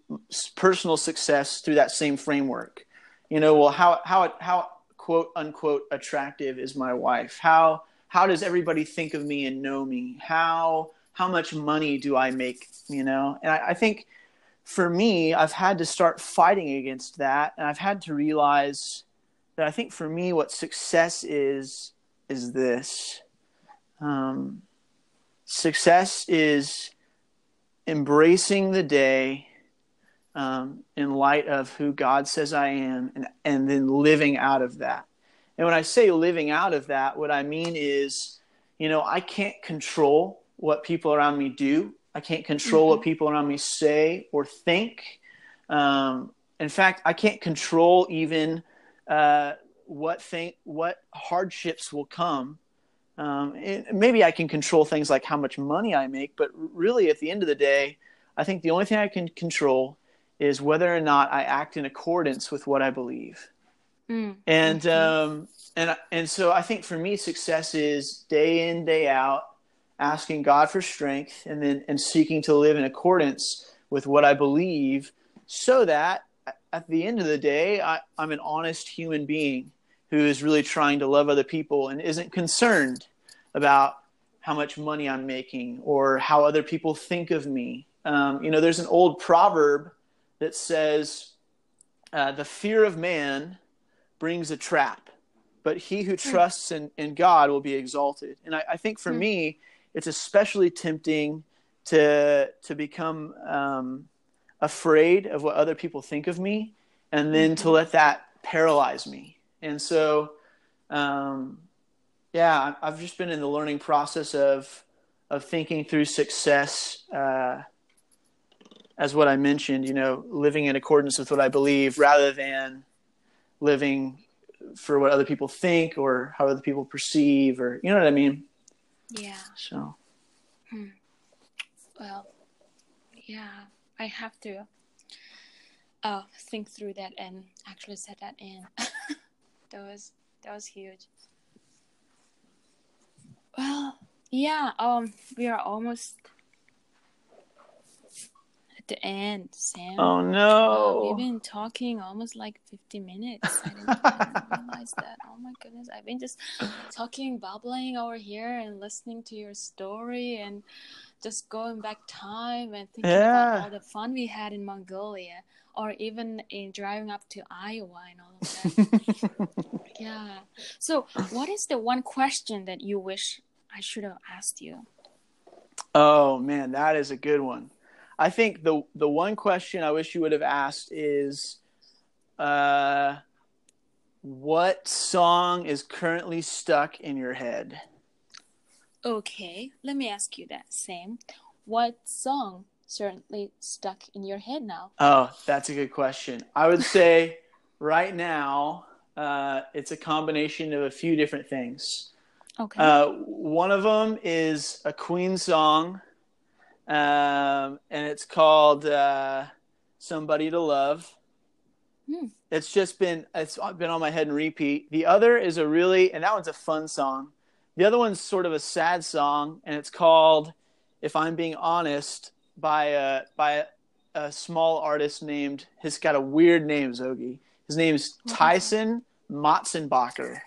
personal success through that same framework. You know, well, how how how quote unquote attractive is my wife? How how does everybody think of me and know me? How how much money do I make? You know, and I, I think for me, I've had to start fighting against that, and I've had to realize that I think for me, what success is is this. Um, success is embracing the day um, in light of who God says I am, and and then living out of that. And when I say living out of that, what I mean is, you know, I can't control what people around me do. I can't control what people around me say or think. Um, in fact, I can't control even uh, what think what hardships will come. Um, and maybe I can control things like how much money I make, but really, at the end of the day, I think the only thing I can control is whether or not I act in accordance with what I believe. Mm. And um, and and so I think for me, success is day in day out asking God for strength, and then and seeking to live in accordance with what I believe, so that at the end of the day, I, I'm an honest human being who is really trying to love other people and isn't concerned about how much money I'm making or how other people think of me. Um, you know, there's an old proverb that says, uh, "The fear of man brings a trap, but he who trusts in, in God will be exalted." And I, I think for Hmm. me, it's especially tempting to to become um, afraid of what other people think of me, and then to let that paralyze me. And so, um, yeah, I've just been in the learning process of of thinking through success uh, as what I mentioned. You know, living in accordance with what I believe, rather than living for what other people think or how other people perceive, or you know what I mean. Yeah. So, Well, yeah. I have to uh, think through that and actually set that in. *laughs* that was that was huge. Well, yeah. Um, we are almost at the end, Sam. oh Wow, no, we've been talking almost like 50 minutes. I didn't, I didn't realize that. Oh my goodness. I've been just talking, babbling over here and listening to your story and just going back time and thinking Yeah. about all the fun we had in Mongolia or even in driving up to Iowa and all of that. *laughs* yeah. So, what is the one question that you wish I should have asked you? Oh man, that is a good one. I think the the one question I wish you would have asked is, uh, What song is currently stuck in your head? Okay, let me ask you that same. What song certainly stuck in your head now? Oh, that's a good question. I would say *laughs* right now, uh, it's a combination of a few different things. Okay. Uh, one of them is a Queen song, um, and it's called uh, "Somebody to Love." Hmm. It's just been it's been on my head and repeat. The other is a really and that one's a fun song. The other one's sort of a sad song, and it's called "If I'm Being Honest" by a by a, small artist named. He's got a weird name, Zogi. His name's What is? Tyson Motsenbocker.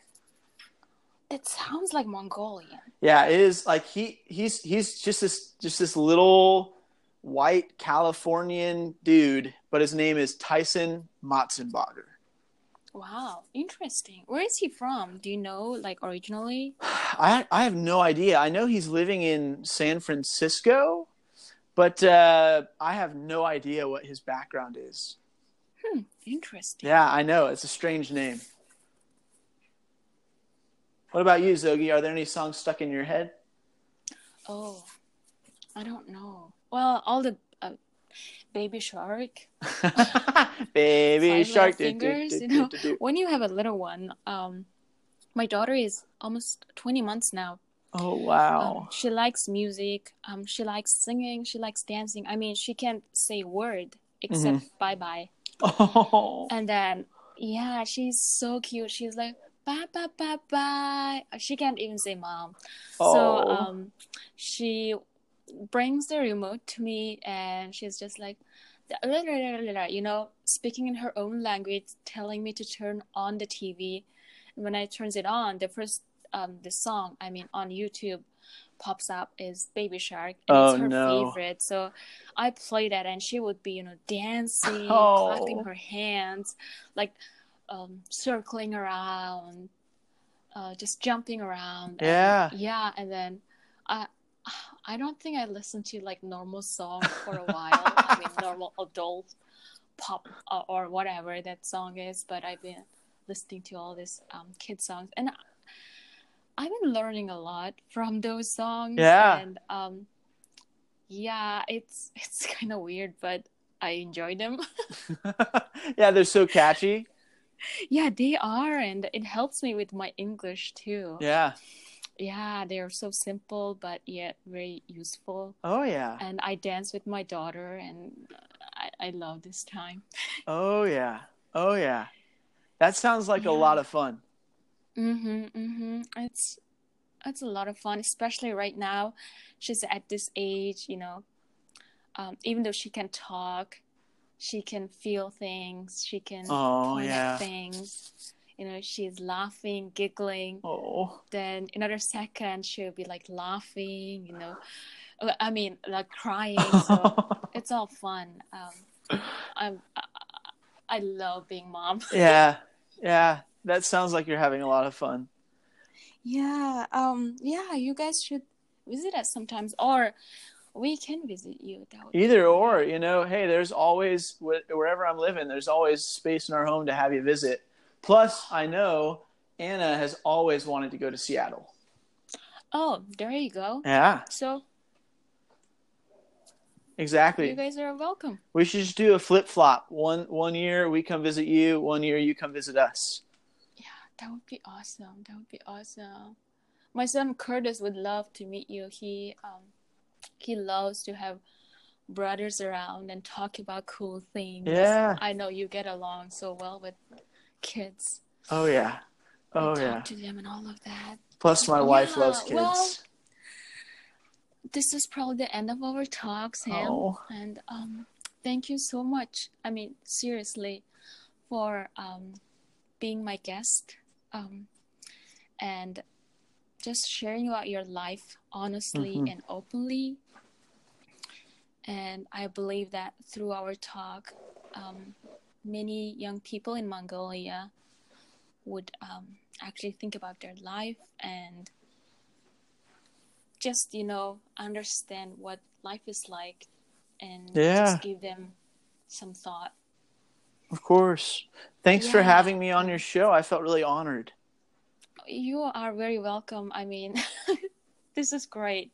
It sounds like Mongolian. Yeah, it is like he he's he's just this just this little white Californian dude, but his name is Tyson Motsenbocker. Wow, interesting. Where is he from? Do you know, like originally? *sighs* I I have no idea. I know he's living in San Francisco, but uh, I have no idea what his background is. Hmm, interesting. Yeah, I know it's a strange name. What about you, Zogi? Are there any songs stuck in your head? Oh, I don't know. Well, all the uh, Baby Shark. *laughs* Baby Five shark. Little do, do, Fingers, do, you know. When you have a little one, um, my daughter is almost 20 months now. Oh Um, wow. she likes music. Um, she likes singing. She likes dancing. I mean, she can't say word except Mm-hmm. bye bye. Oh. And then, yeah, she's so cute. She's like, bye, bye, bye, bye. She can't even say mom. Oh. So, um, she brings the remote to me and she's just like, *laughs* you know, speaking in her own language, telling me to turn on the TV. And when I turns it on, the first, um, the song, I mean, on YouTube pops up is Baby Shark. And Oh, it's her no. favorite. So I play that and she would be, you know, dancing, *laughs* Oh. clapping her hands, like um, circling around, uh, just jumping around. and- Yeah. yeah, and then I I don't think I listened to like normal song for a *laughs* while. I mean normal adult pop uh, or whatever that song is, but I've been listening to all these um, kid songs and I- I've been learning a lot from those songs. Yeah. And um yeah, it's *laughs* it's kind of weird, but I enjoy them. *laughs* *laughs* yeah, they're so catchy. yeah, they are and it helps me with my English too. Yeah. yeah they're so simple but yet very useful Oh yeah. and i dance with my daughter and I, I love this time Oh yeah. Oh yeah. That sounds like a lot of fun. Mm-hmm mm-hmm it's it's a lot of fun especially right now she's at this age you know um, even though she can talk she can feel things she can Oh, point yeah. at things you know she's laughing giggling Oh. then another second she'll be like laughing you know i mean like crying so *laughs* it's all fun um i'm I, I love being mom yeah. *laughs* Yeah. That sounds like you're having a lot of fun. yeah um yeah you guys should visit us sometimes or we can visit you Either or, you know, hey, there's always wherever I'm living, there's always space in our home to have you visit. Plus, I know Anna has always wanted to go to Seattle. oh there you go Yeah, so exactly. you guys are welcome We should just do a flip flop. One one year we come visit you, one year you come visit us. That would be awesome that would be awesome my son curtis would love to meet you he um he loves to have brothers around and talk about cool things Yeah. i know you get along so well with kids Oh yeah. Oh talk yeah. to them and all of that Plus my wife loves kids. well, this is probably the end of our talk sam Oh. and um thank you so much i mean seriously for um being my guest um and just sharing about your life honestly Mhm. and openly and i believe that through our talk um, many young people in mongolia would um, actually think about their life and just you know understand what life is like and Yeah. just give them some thought Of course. Thanks for having me on your show. I felt really honored. You are very welcome. I mean, *laughs* this is great.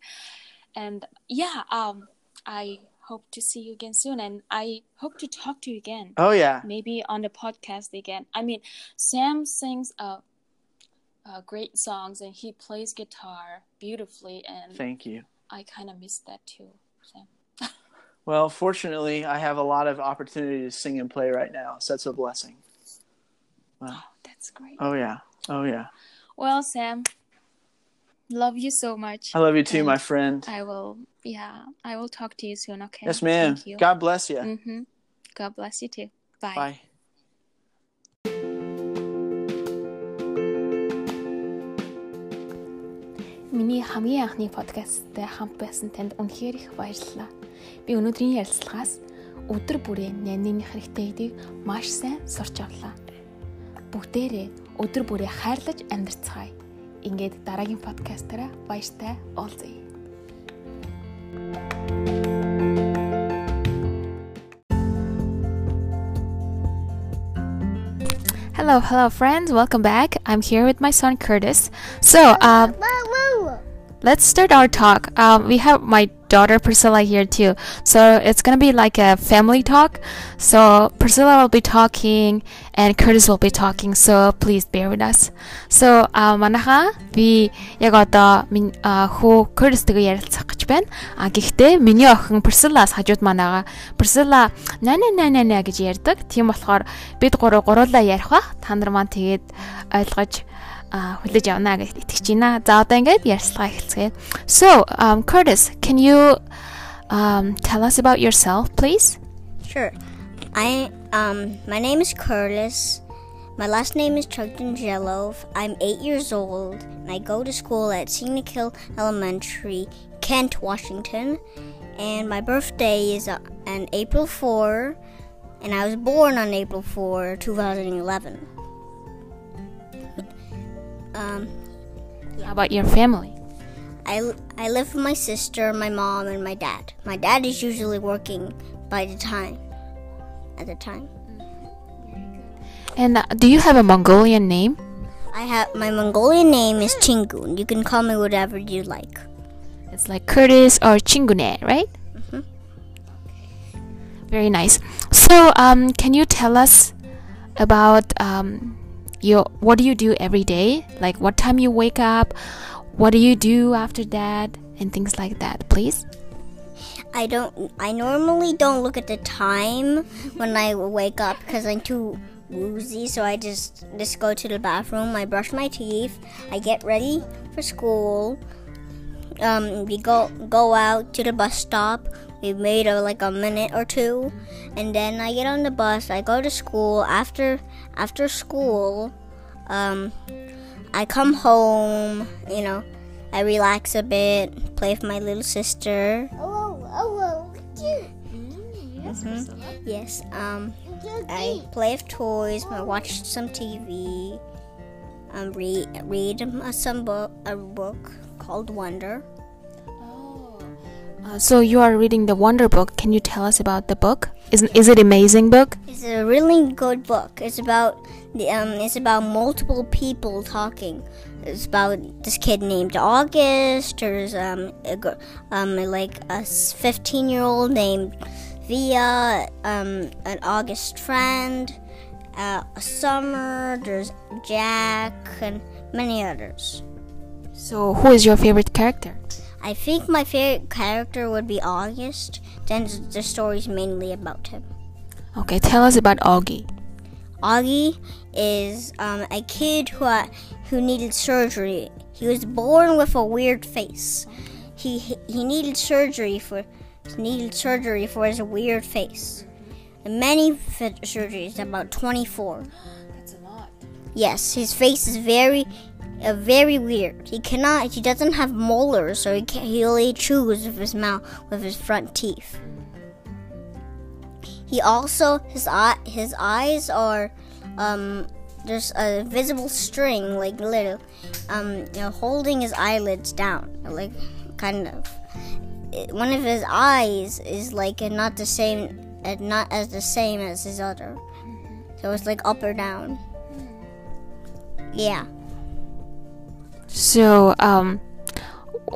And yeah, um, I hope to see you again soon, and I hope to talk to you again. Oh yeah. Maybe on the podcast again. I mean, Sam sings uh, uh, great songs, and he plays guitar beautifully, and Thank you. I kind of miss that too. Sam. Well, fortunately, I have a lot of opportunity to sing and play right now, so that's a blessing. Wow. Oh, that's great. Oh yeah. Oh yeah. Well, Sam, love you so much. I love you too, And my friend. I will, yeah, I will talk to you soon. Okay. Yes, ma'am. Thank you. God bless you. Mm-hmm. God bless you too. Bye. Bye. Миний хамгийн анхны подкасттай хамт байсан танд үнэхээр их баярлалаа. Би өнөөдрийн ярилцлагаас өдөр бүрийн нянины хэрэгтэй гэдгийг маш сайн сурч авлаа. Бүгдээрээ өдөр бүрээ хайрлаж амьдарцгаая. Ингээд дараагийн подкастаараа баяртай уулзъя. Hello, hello, friends. Welcome back. I'm here with my son Curtis. So, um, let's start our talk. Um, we have my daughter Priscilla here too. So it's gonna be like a family talk. So Priscilla will be talking and Curtis will be talking. So please bear with us. So а манайха би яг одоо хүү Curtis-тэйгээ ярилцах гэж байна. А гэхдээ миний охин Priscilla-аас хажууд манайгаа Priscilla нана нана нана гэж ярьдаг. Тийм болохоор бид гурав гуруулаа ярих ба. Та нар маань тэгээд ойлгож хүлээж авна гэж итгэж байна. За одоо ингээд ярьцлага эхэлцгээе. So, um, Curtis, can you um, tell us about yourself, please? Sure. I um my name is Curtis. My last name is Jello. I'm eight years old and I go to school at Scenic Hill Elementary, Kent, Washington. And my birthday is uh, on April 4 and I was born on April 4, 2011. Um How about your family? I, I live with my sister, my mom, and my dad. My dad is usually working by the time. At the time, And uh, do you have a Mongolian name? I have my Mongolian name is Chingun. You can call me whatever you like. It's like Curtis or Chingune, right? Mhm. Very nice. So, um, can you tell us about um, your what do you do every day? Like what time you wake up? What do you do after that? And things like that, please. I don't. I normally don't look at the time when I wake up because I'm too woozy. So I just just go to the bathroom. I brush my teeth. I get ready for school. Um, we go go out to the bus stop. We made a, like a minute or two, and then I get on the bus. I go to school. After after school, um, I come home. You know, I relax a bit, play with my little sister. Yes. Um, I play with toys. I watch some TV. Um, read read some book a book called Wonder. Uh, so you are reading the Wonder Book. Can you tell us about the book? Is is it amazing book? It's a really good book. It's about the um. It's about multiple people talking. It's about this kid named August. There's um a, um like a fifteen year old named Via. Um, an August friend. Uh, a summer. There's Jack and many others. So who is your favorite character? I think my favorite character would be August. Then the story's mainly about him. Okay, tell us about Augie. Augie is um, a kid who uh, who needed surgery. He was born with a weird face. He he needed surgery for needed surgery for his weird face. And many surgeries, about twenty four. That's a lot. Yes, his face is very, uh, very weird. He cannot. He doesn't have molars, so he can He only chews with his mouth with his front teeth. He also his eye his eyes are um there's a visible string like little um you know holding his eyelids down like kind of It- one of his eyes is like not the same not as the same as his other So it's like up or down. Yeah. So, um,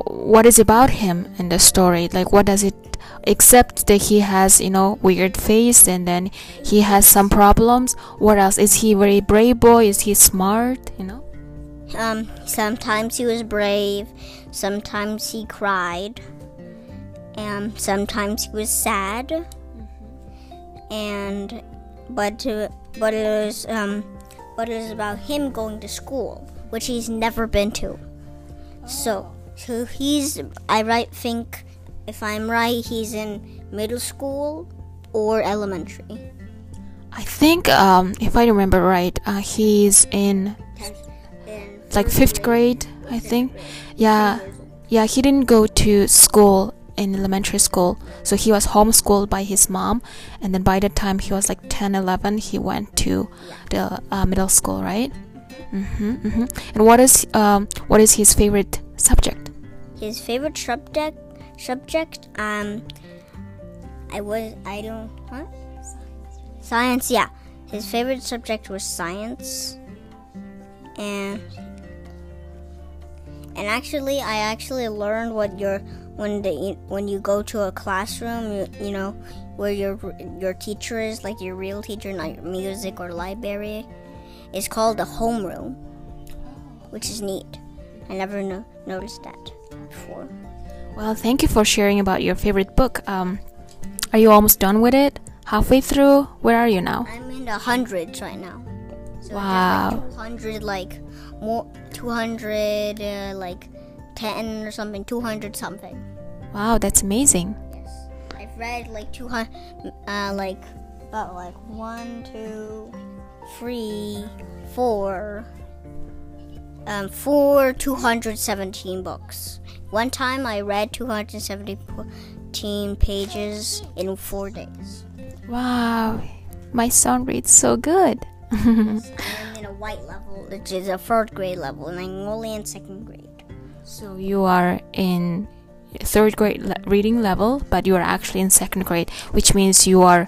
what is about him in the story? Like, what does it? Except that he has, you know, weird face, and then he has some problems. What else? Is he very brave boy? Is he smart? You know. Um, sometimes he was brave, sometimes he cried, and sometimes he was sad. And but uh, but it was um, but it was about him going to school, which he's never been to. So so he's I right think if I'm right, he's in middle school or elementary. I think, um, if I remember right, uh, he's in In like fifth grade. I think. Yeah, yeah. He didn't go to school in elementary school, so he was homeschooled by his mom. And then by the time he was like 10, 11, he went to the uh, middle school, right? Mm-hmm, mm-hmm. And what is um, what is his favorite subject? his favorite subject subject um I was I don't what science yeah his favorite subject was science and and actually I actually learned what your when the when you go to a classroom you, you know where your your teacher is like your real teacher not your music or library it's called a homeroom which is neat I never no- noticed that before Well, thank you for sharing about your favorite book. Um, are you almost done with it? Halfway through? Where are you now? I'm in the hundreds right now. So Wow. Two hundred like more. Two hundred uh, like ten or something. Two hundred something. Wow, that's amazing. Yes. I've read like two hundred. Uh, like about like one, two, three, four. Um, four two hundred seventeen books. One time I read two hundred seventeen pages in four days. Wow, my son reads so good. *laughs* I'm in a white level, which is a third grade level, and I'm only in second grade. So you are in third grade le- reading level, but you are actually in second grade, which means you are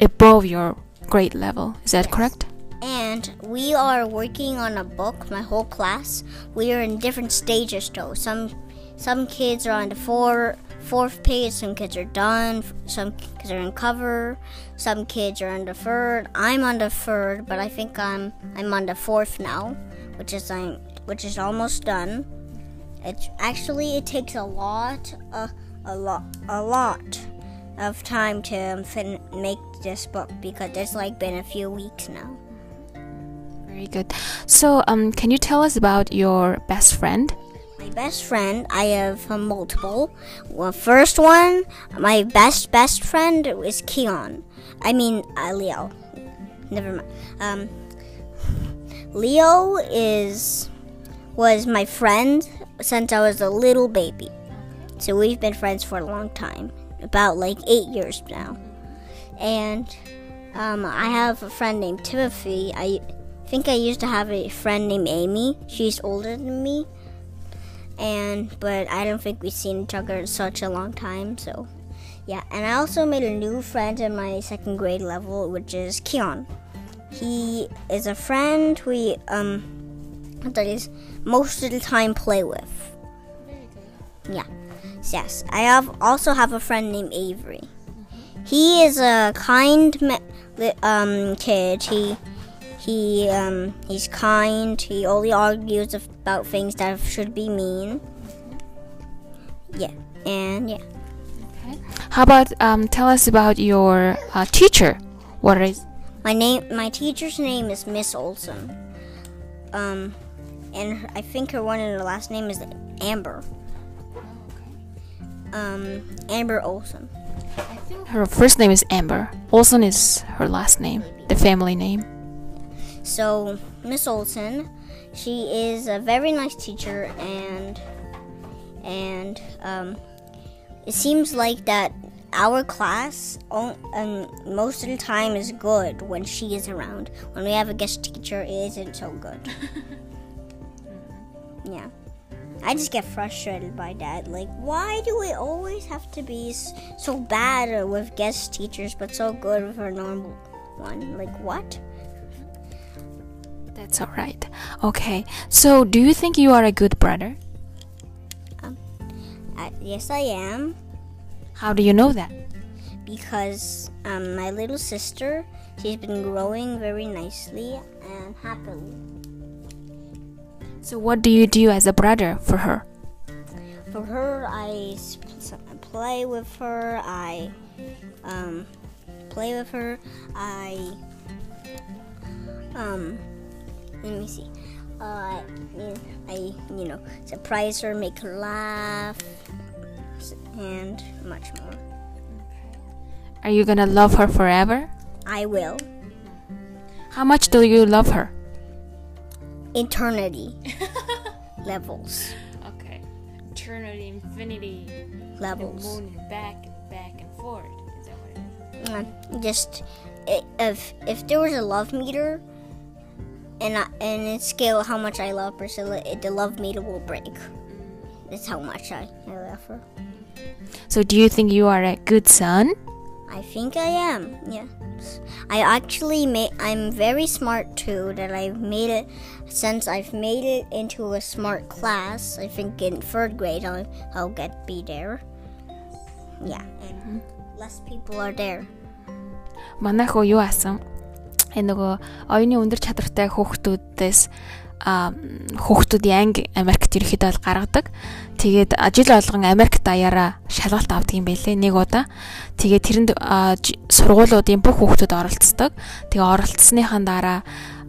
above your grade level. Is that correct? And we are working on a book, my whole class. We are in different stages though. Some some kids are on the four, fourth page, some kids are done, some kids are in cover, some kids are on the third. I'm on the third, but I think I'm I'm on the fourth now, which is I'm which is almost done. It's actually it takes a lot uh, a lot a lot of time to fin- make this book because it's like been a few weeks now. Very good. So, um, can you tell us about your best friend? My best friend, I have uh, multiple. Well, first one, my best best friend is Keon. I mean, uh, Leo. Never mind. Um, Leo is was my friend since I was a little baby. So we've been friends for a long time, about like eight years now. And um, I have a friend named Timothy. I think I used to have a friend named Amy. She's older than me and but I don't think we've seen each other in such a long time. So, yeah. And I also made a new friend in my second grade level, which is Keon. He is a friend we um that is most of the time play with. Yeah. Yes. I have also have a friend named Avery. He is a kind um kid. He he um, he's kind. He only argues about things that should be mean. Yeah, and yeah. Okay. How about um, tell us about your uh, teacher? What is? My name, my teacher's name is Miss Olson. Um, and her, I think her one and her last name is Amber. Um, Amber Olson. Her first name is Amber. Olson is her last name, the family name. So Miss Olson, she is a very nice teacher, and and um, it seems like that our class um, most of the time is good when she is around. When we have a guest teacher, it isn't so good. *laughs* yeah. I just get frustrated by that. Like, why do we always have to be so bad with guest teachers, but so good with our normal one? Like, what? That's all right. Okay. So, do you think you are a good brother? Uh, yes, I am. How do you know that? because um, my little sister she's been growing very nicely and happily So, what do you do as a brother for her? for her I play with her i um, play with her i um, let me see uh, i you know surprise her make her laugh and much more Are you gonna love her forever? i will How much do you love her? Eternity *laughs* levels Okay. Eternity, infinity, levels Moon and back and back and forth. Is that what it is? Uh, just if if there was a love meter and I, and it scale how much I love Priscilla, it, the love meter will break. That's how much I, I love her. So, do you think you are a good son? I think I am. Yeah. I actually made. I'm very smart too. That I've made it since I've made it into a smart class. I think in third grade I'll I'll get be there. Yeah, and less people are there. Манайх юу асан? Энэ нөгөө оюуны өндөр чадвартай хүүхдүүдээс а хүүхдүүдийн анги Америкт ерөөхдөө бол гаргадаг. Тэгээд жил болгон Америк даяараа шалгалт авдаг юм байлээ нэг удаа. Тэгээд тэрэнд сургуулиудын бүх хүүхдүүд оролцдог. Тэгээ оролцсныхаа дараа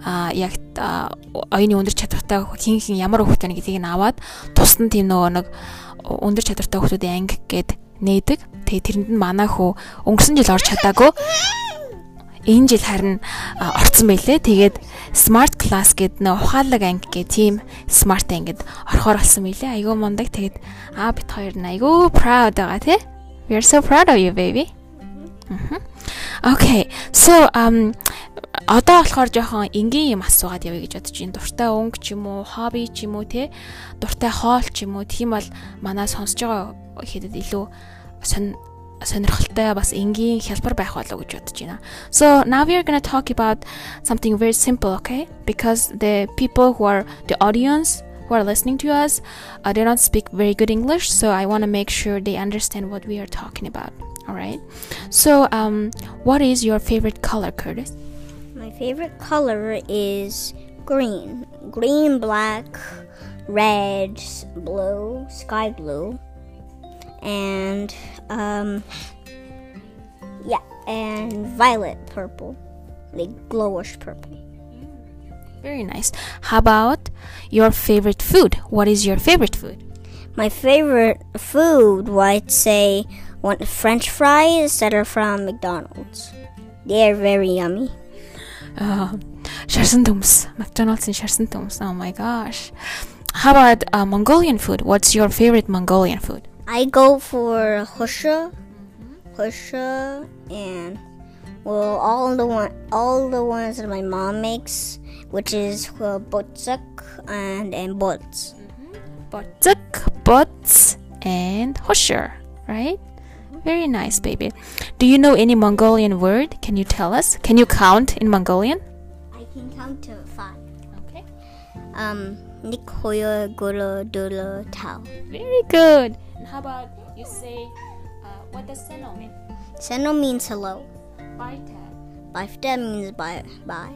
а яг оюуны өндөр чадвартай хин хин ямар хүүхдүүд вэ гэдгийг нь аваад тусдан тийм нөгөө нэг өндөр чадвартай хүүхдүүдийн анги гээд нээдэг. Тэгээ тэрэнд нь манай хүү өнгөрсөн жил орж чадаагүй энэ жил харин орцсон байлээ. Тэгээд smart class гэд нэ ухаалаг анги гэх тийм smart ангид орохоор болсон байлээ. Айгүй мундаг. Тэгээд аа бит хоёр нь айгүй proud байгаа тий. We are so proud of you baby. Мгм. Okay. So um одоо болохоор жоохон энгийн юм асуугаад явъя гэж бодож байна. Дуртай өнгө ч юм уу, хобби ч юм уу те. Дуртай хоол ч юм уу. Тийм бол манай сонсож байгаа хэдэд илүү сонь сонирхолтой бас энгийн хялбар байх болов уу гэж бодож байна. So now we are going to talk about something very simple, okay? Because the people who are the audience who are listening to us, uh, they don't speak very good English, so I want to make sure they understand what we are talking about. All right. So um what is your favorite color, Curtis? My favorite color is green. Green, black, red, s- blue, sky blue, and um, yeah, and violet purple, like glowish purple. Very nice. How about your favorite food? What is your favorite food? My favorite food, well, I'd say, one French fries that are from McDonald's. They are very yummy. Uh, шарсан төмс. McDonald's-ын шарсан төмс. Oh my gosh. How about uh, Mongolian food? What's your favorite Mongolian food? I go for khuushuur, khuushuur, and well, all the one, all the ones that my mom makes, which is uh, botzak and and bots. Botzuk, bots, and khuushuur, right? Very nice, baby. Do you know any Mongolian word? Can you tell us? Can you count in Mongolian? I can count to five. Okay. Um, nikhoya gula dula tau. Very good. And how about you say, uh, what does seno mean? Seno means hello. Baita. Baifta means bye bye.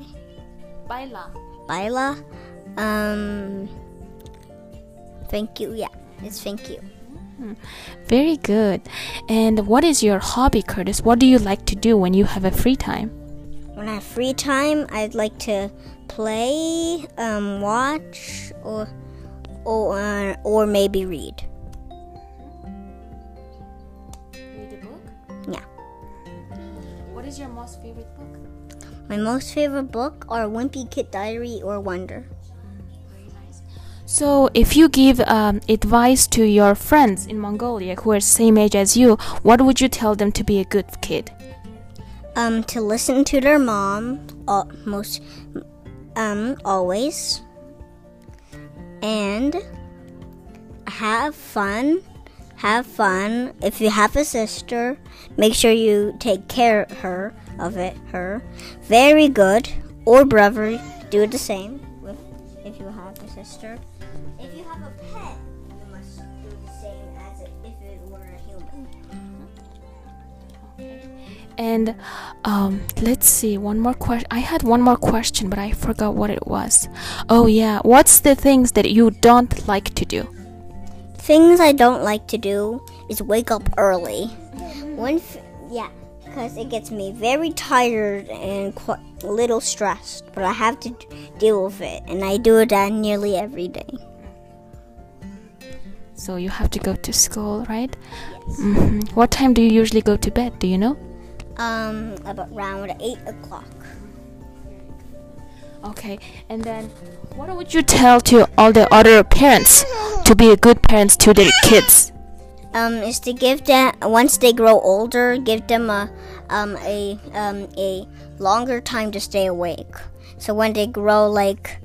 Baila. Baila, um, thank you. Yeah, it's thank you. Very good. And what is your hobby, Curtis? What do you like to do when you have a free time? When I have free time, I'd like to play, um, watch, or or uh, or maybe read. Read is your most favorite book? My most favorite book are Wimpy Kid Diary or Wonder. So, if you give um, advice to your friends in Mongolia who are same age as you, what would you tell them to be a good kid? Um, to listen to their mom, uh, most, um, always, and have fun. Have fun. If you have a sister, make sure you take care of her of it. Her, very good. Or brother, do the same. if you have a sister. If you have a pet, you must do the same as if it were a human. And um, let's see, one more question. I had one more question, but I forgot what it was. Oh, yeah. What's the things that you don't like to do? Things I don't like to do is wake up early. One, f- yeah, because it gets me very tired and quite a little stressed, but I have to d- deal with it, and I do it uh, nearly every day. So you have to go to school, right? hmm What time do you usually go to bed? Do you know? Um, about around 8 o'clock. Okay, and then what would you tell to all the other parents to be a good parents to their kids? um, is to give them once they grow older, give them a um, a um, a longer time to stay awake. So when they grow, like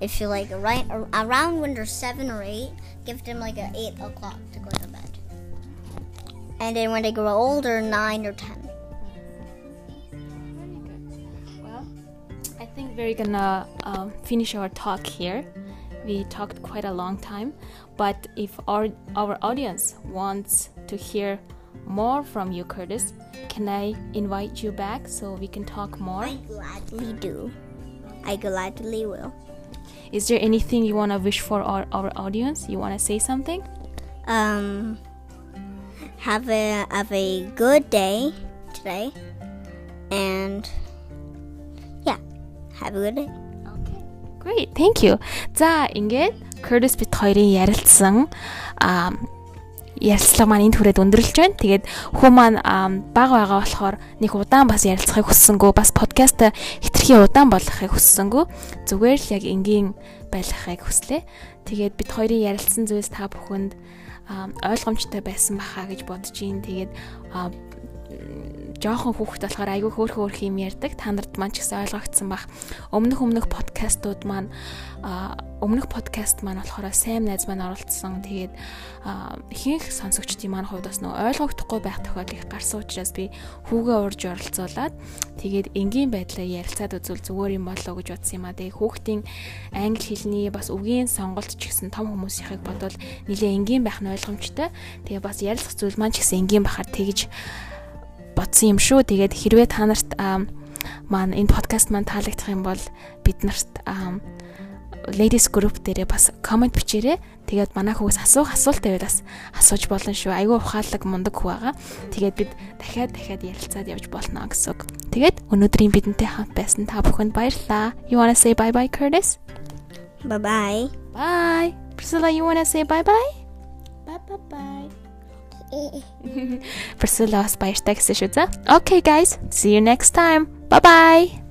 if you like right around when they're seven or eight, give them like a eight o'clock to go to bed. And then when they grow older, nine or ten. We're gonna um, finish our talk here. We talked quite a long time, but if our our audience wants to hear more from you, Curtis, can I invite you back so we can talk more? I gladly do. I gladly will. Is there anything you wanna wish for our, our audience? You wanna say something? Um, have a have a good day today, and have a good day. Okay. Great. Thank you. За, ингээд Curtis бит хоёрын ярилцсан аа ярилцлага маань энд хүрээд өндөрлөж байна. Тэгээд хүн маань баг байгаа болохоор нэг удаан бас ярилцахыг хүссэнгүү, бас подкаст хитрхи удаан болгохыг хүссэнгүү. Зүгээр л яг энгийн байлгахыг хүслээ. Тэгээд бит хоёрын ярилцсан зүйлс та бүхэнд ойлгомжтой байсан баха гэж бодож ийн. Тэгээд жоохон хүүхэд болохоор айгүй хөөрхөн хөөрх юм ярьдаг. Та нарт маань ч гэсэн ойлгогдсон бах. Өмнөх өмнөх подкастууд маань өмнөх подкаст маань болохоор сайн найз маань оролцсон. Тэгээд ихэнх сонсогчдын маань хувьд бас нөө ойлгогдохгүй байх тохиол их гарсан учраас би хүүгээ урьж оролцуулаад тэгээд энгийн байдлаар ярилцаад үзвэл зүгээр юм болоо гэж бодсон юм а. Тэгээд хүүхдийн англи хэлний бас үгийн сонголт ч гэсэн том хүмүүсийнхийг бодвол нэлээ энгийн байх нь ойлгомжтой. Тэгээд бас ярилцах зүйл маань ч гэсэн энгийн бахаар тэгж бодсон юм шүү. Тэгээд хэрвээ та нарт маань энэ подкаст маань таалагдах юм бол бид нарт ladies group дээрээ бас комент бичээрэй. Тэгээд манай хүүгээс асуух асуулт байвал бас асууж болно шүү. Айгүй ухаалаг мундаг хүү байгаа. Тэгээд бид дахиад дахиад ярилцаад явж болно гэсэн үг. Тэгээд өнөөдрийн бидэнтэй хамт байсан та бүхэнд баярлалаа. You wanna say bye bye Curtis? Bye bye. Bye. Priscilla, you wanna say bye bye? Bye bye bye. *laughs* Priscilla's by hashtag Okay guys, see you next time. Bye bye.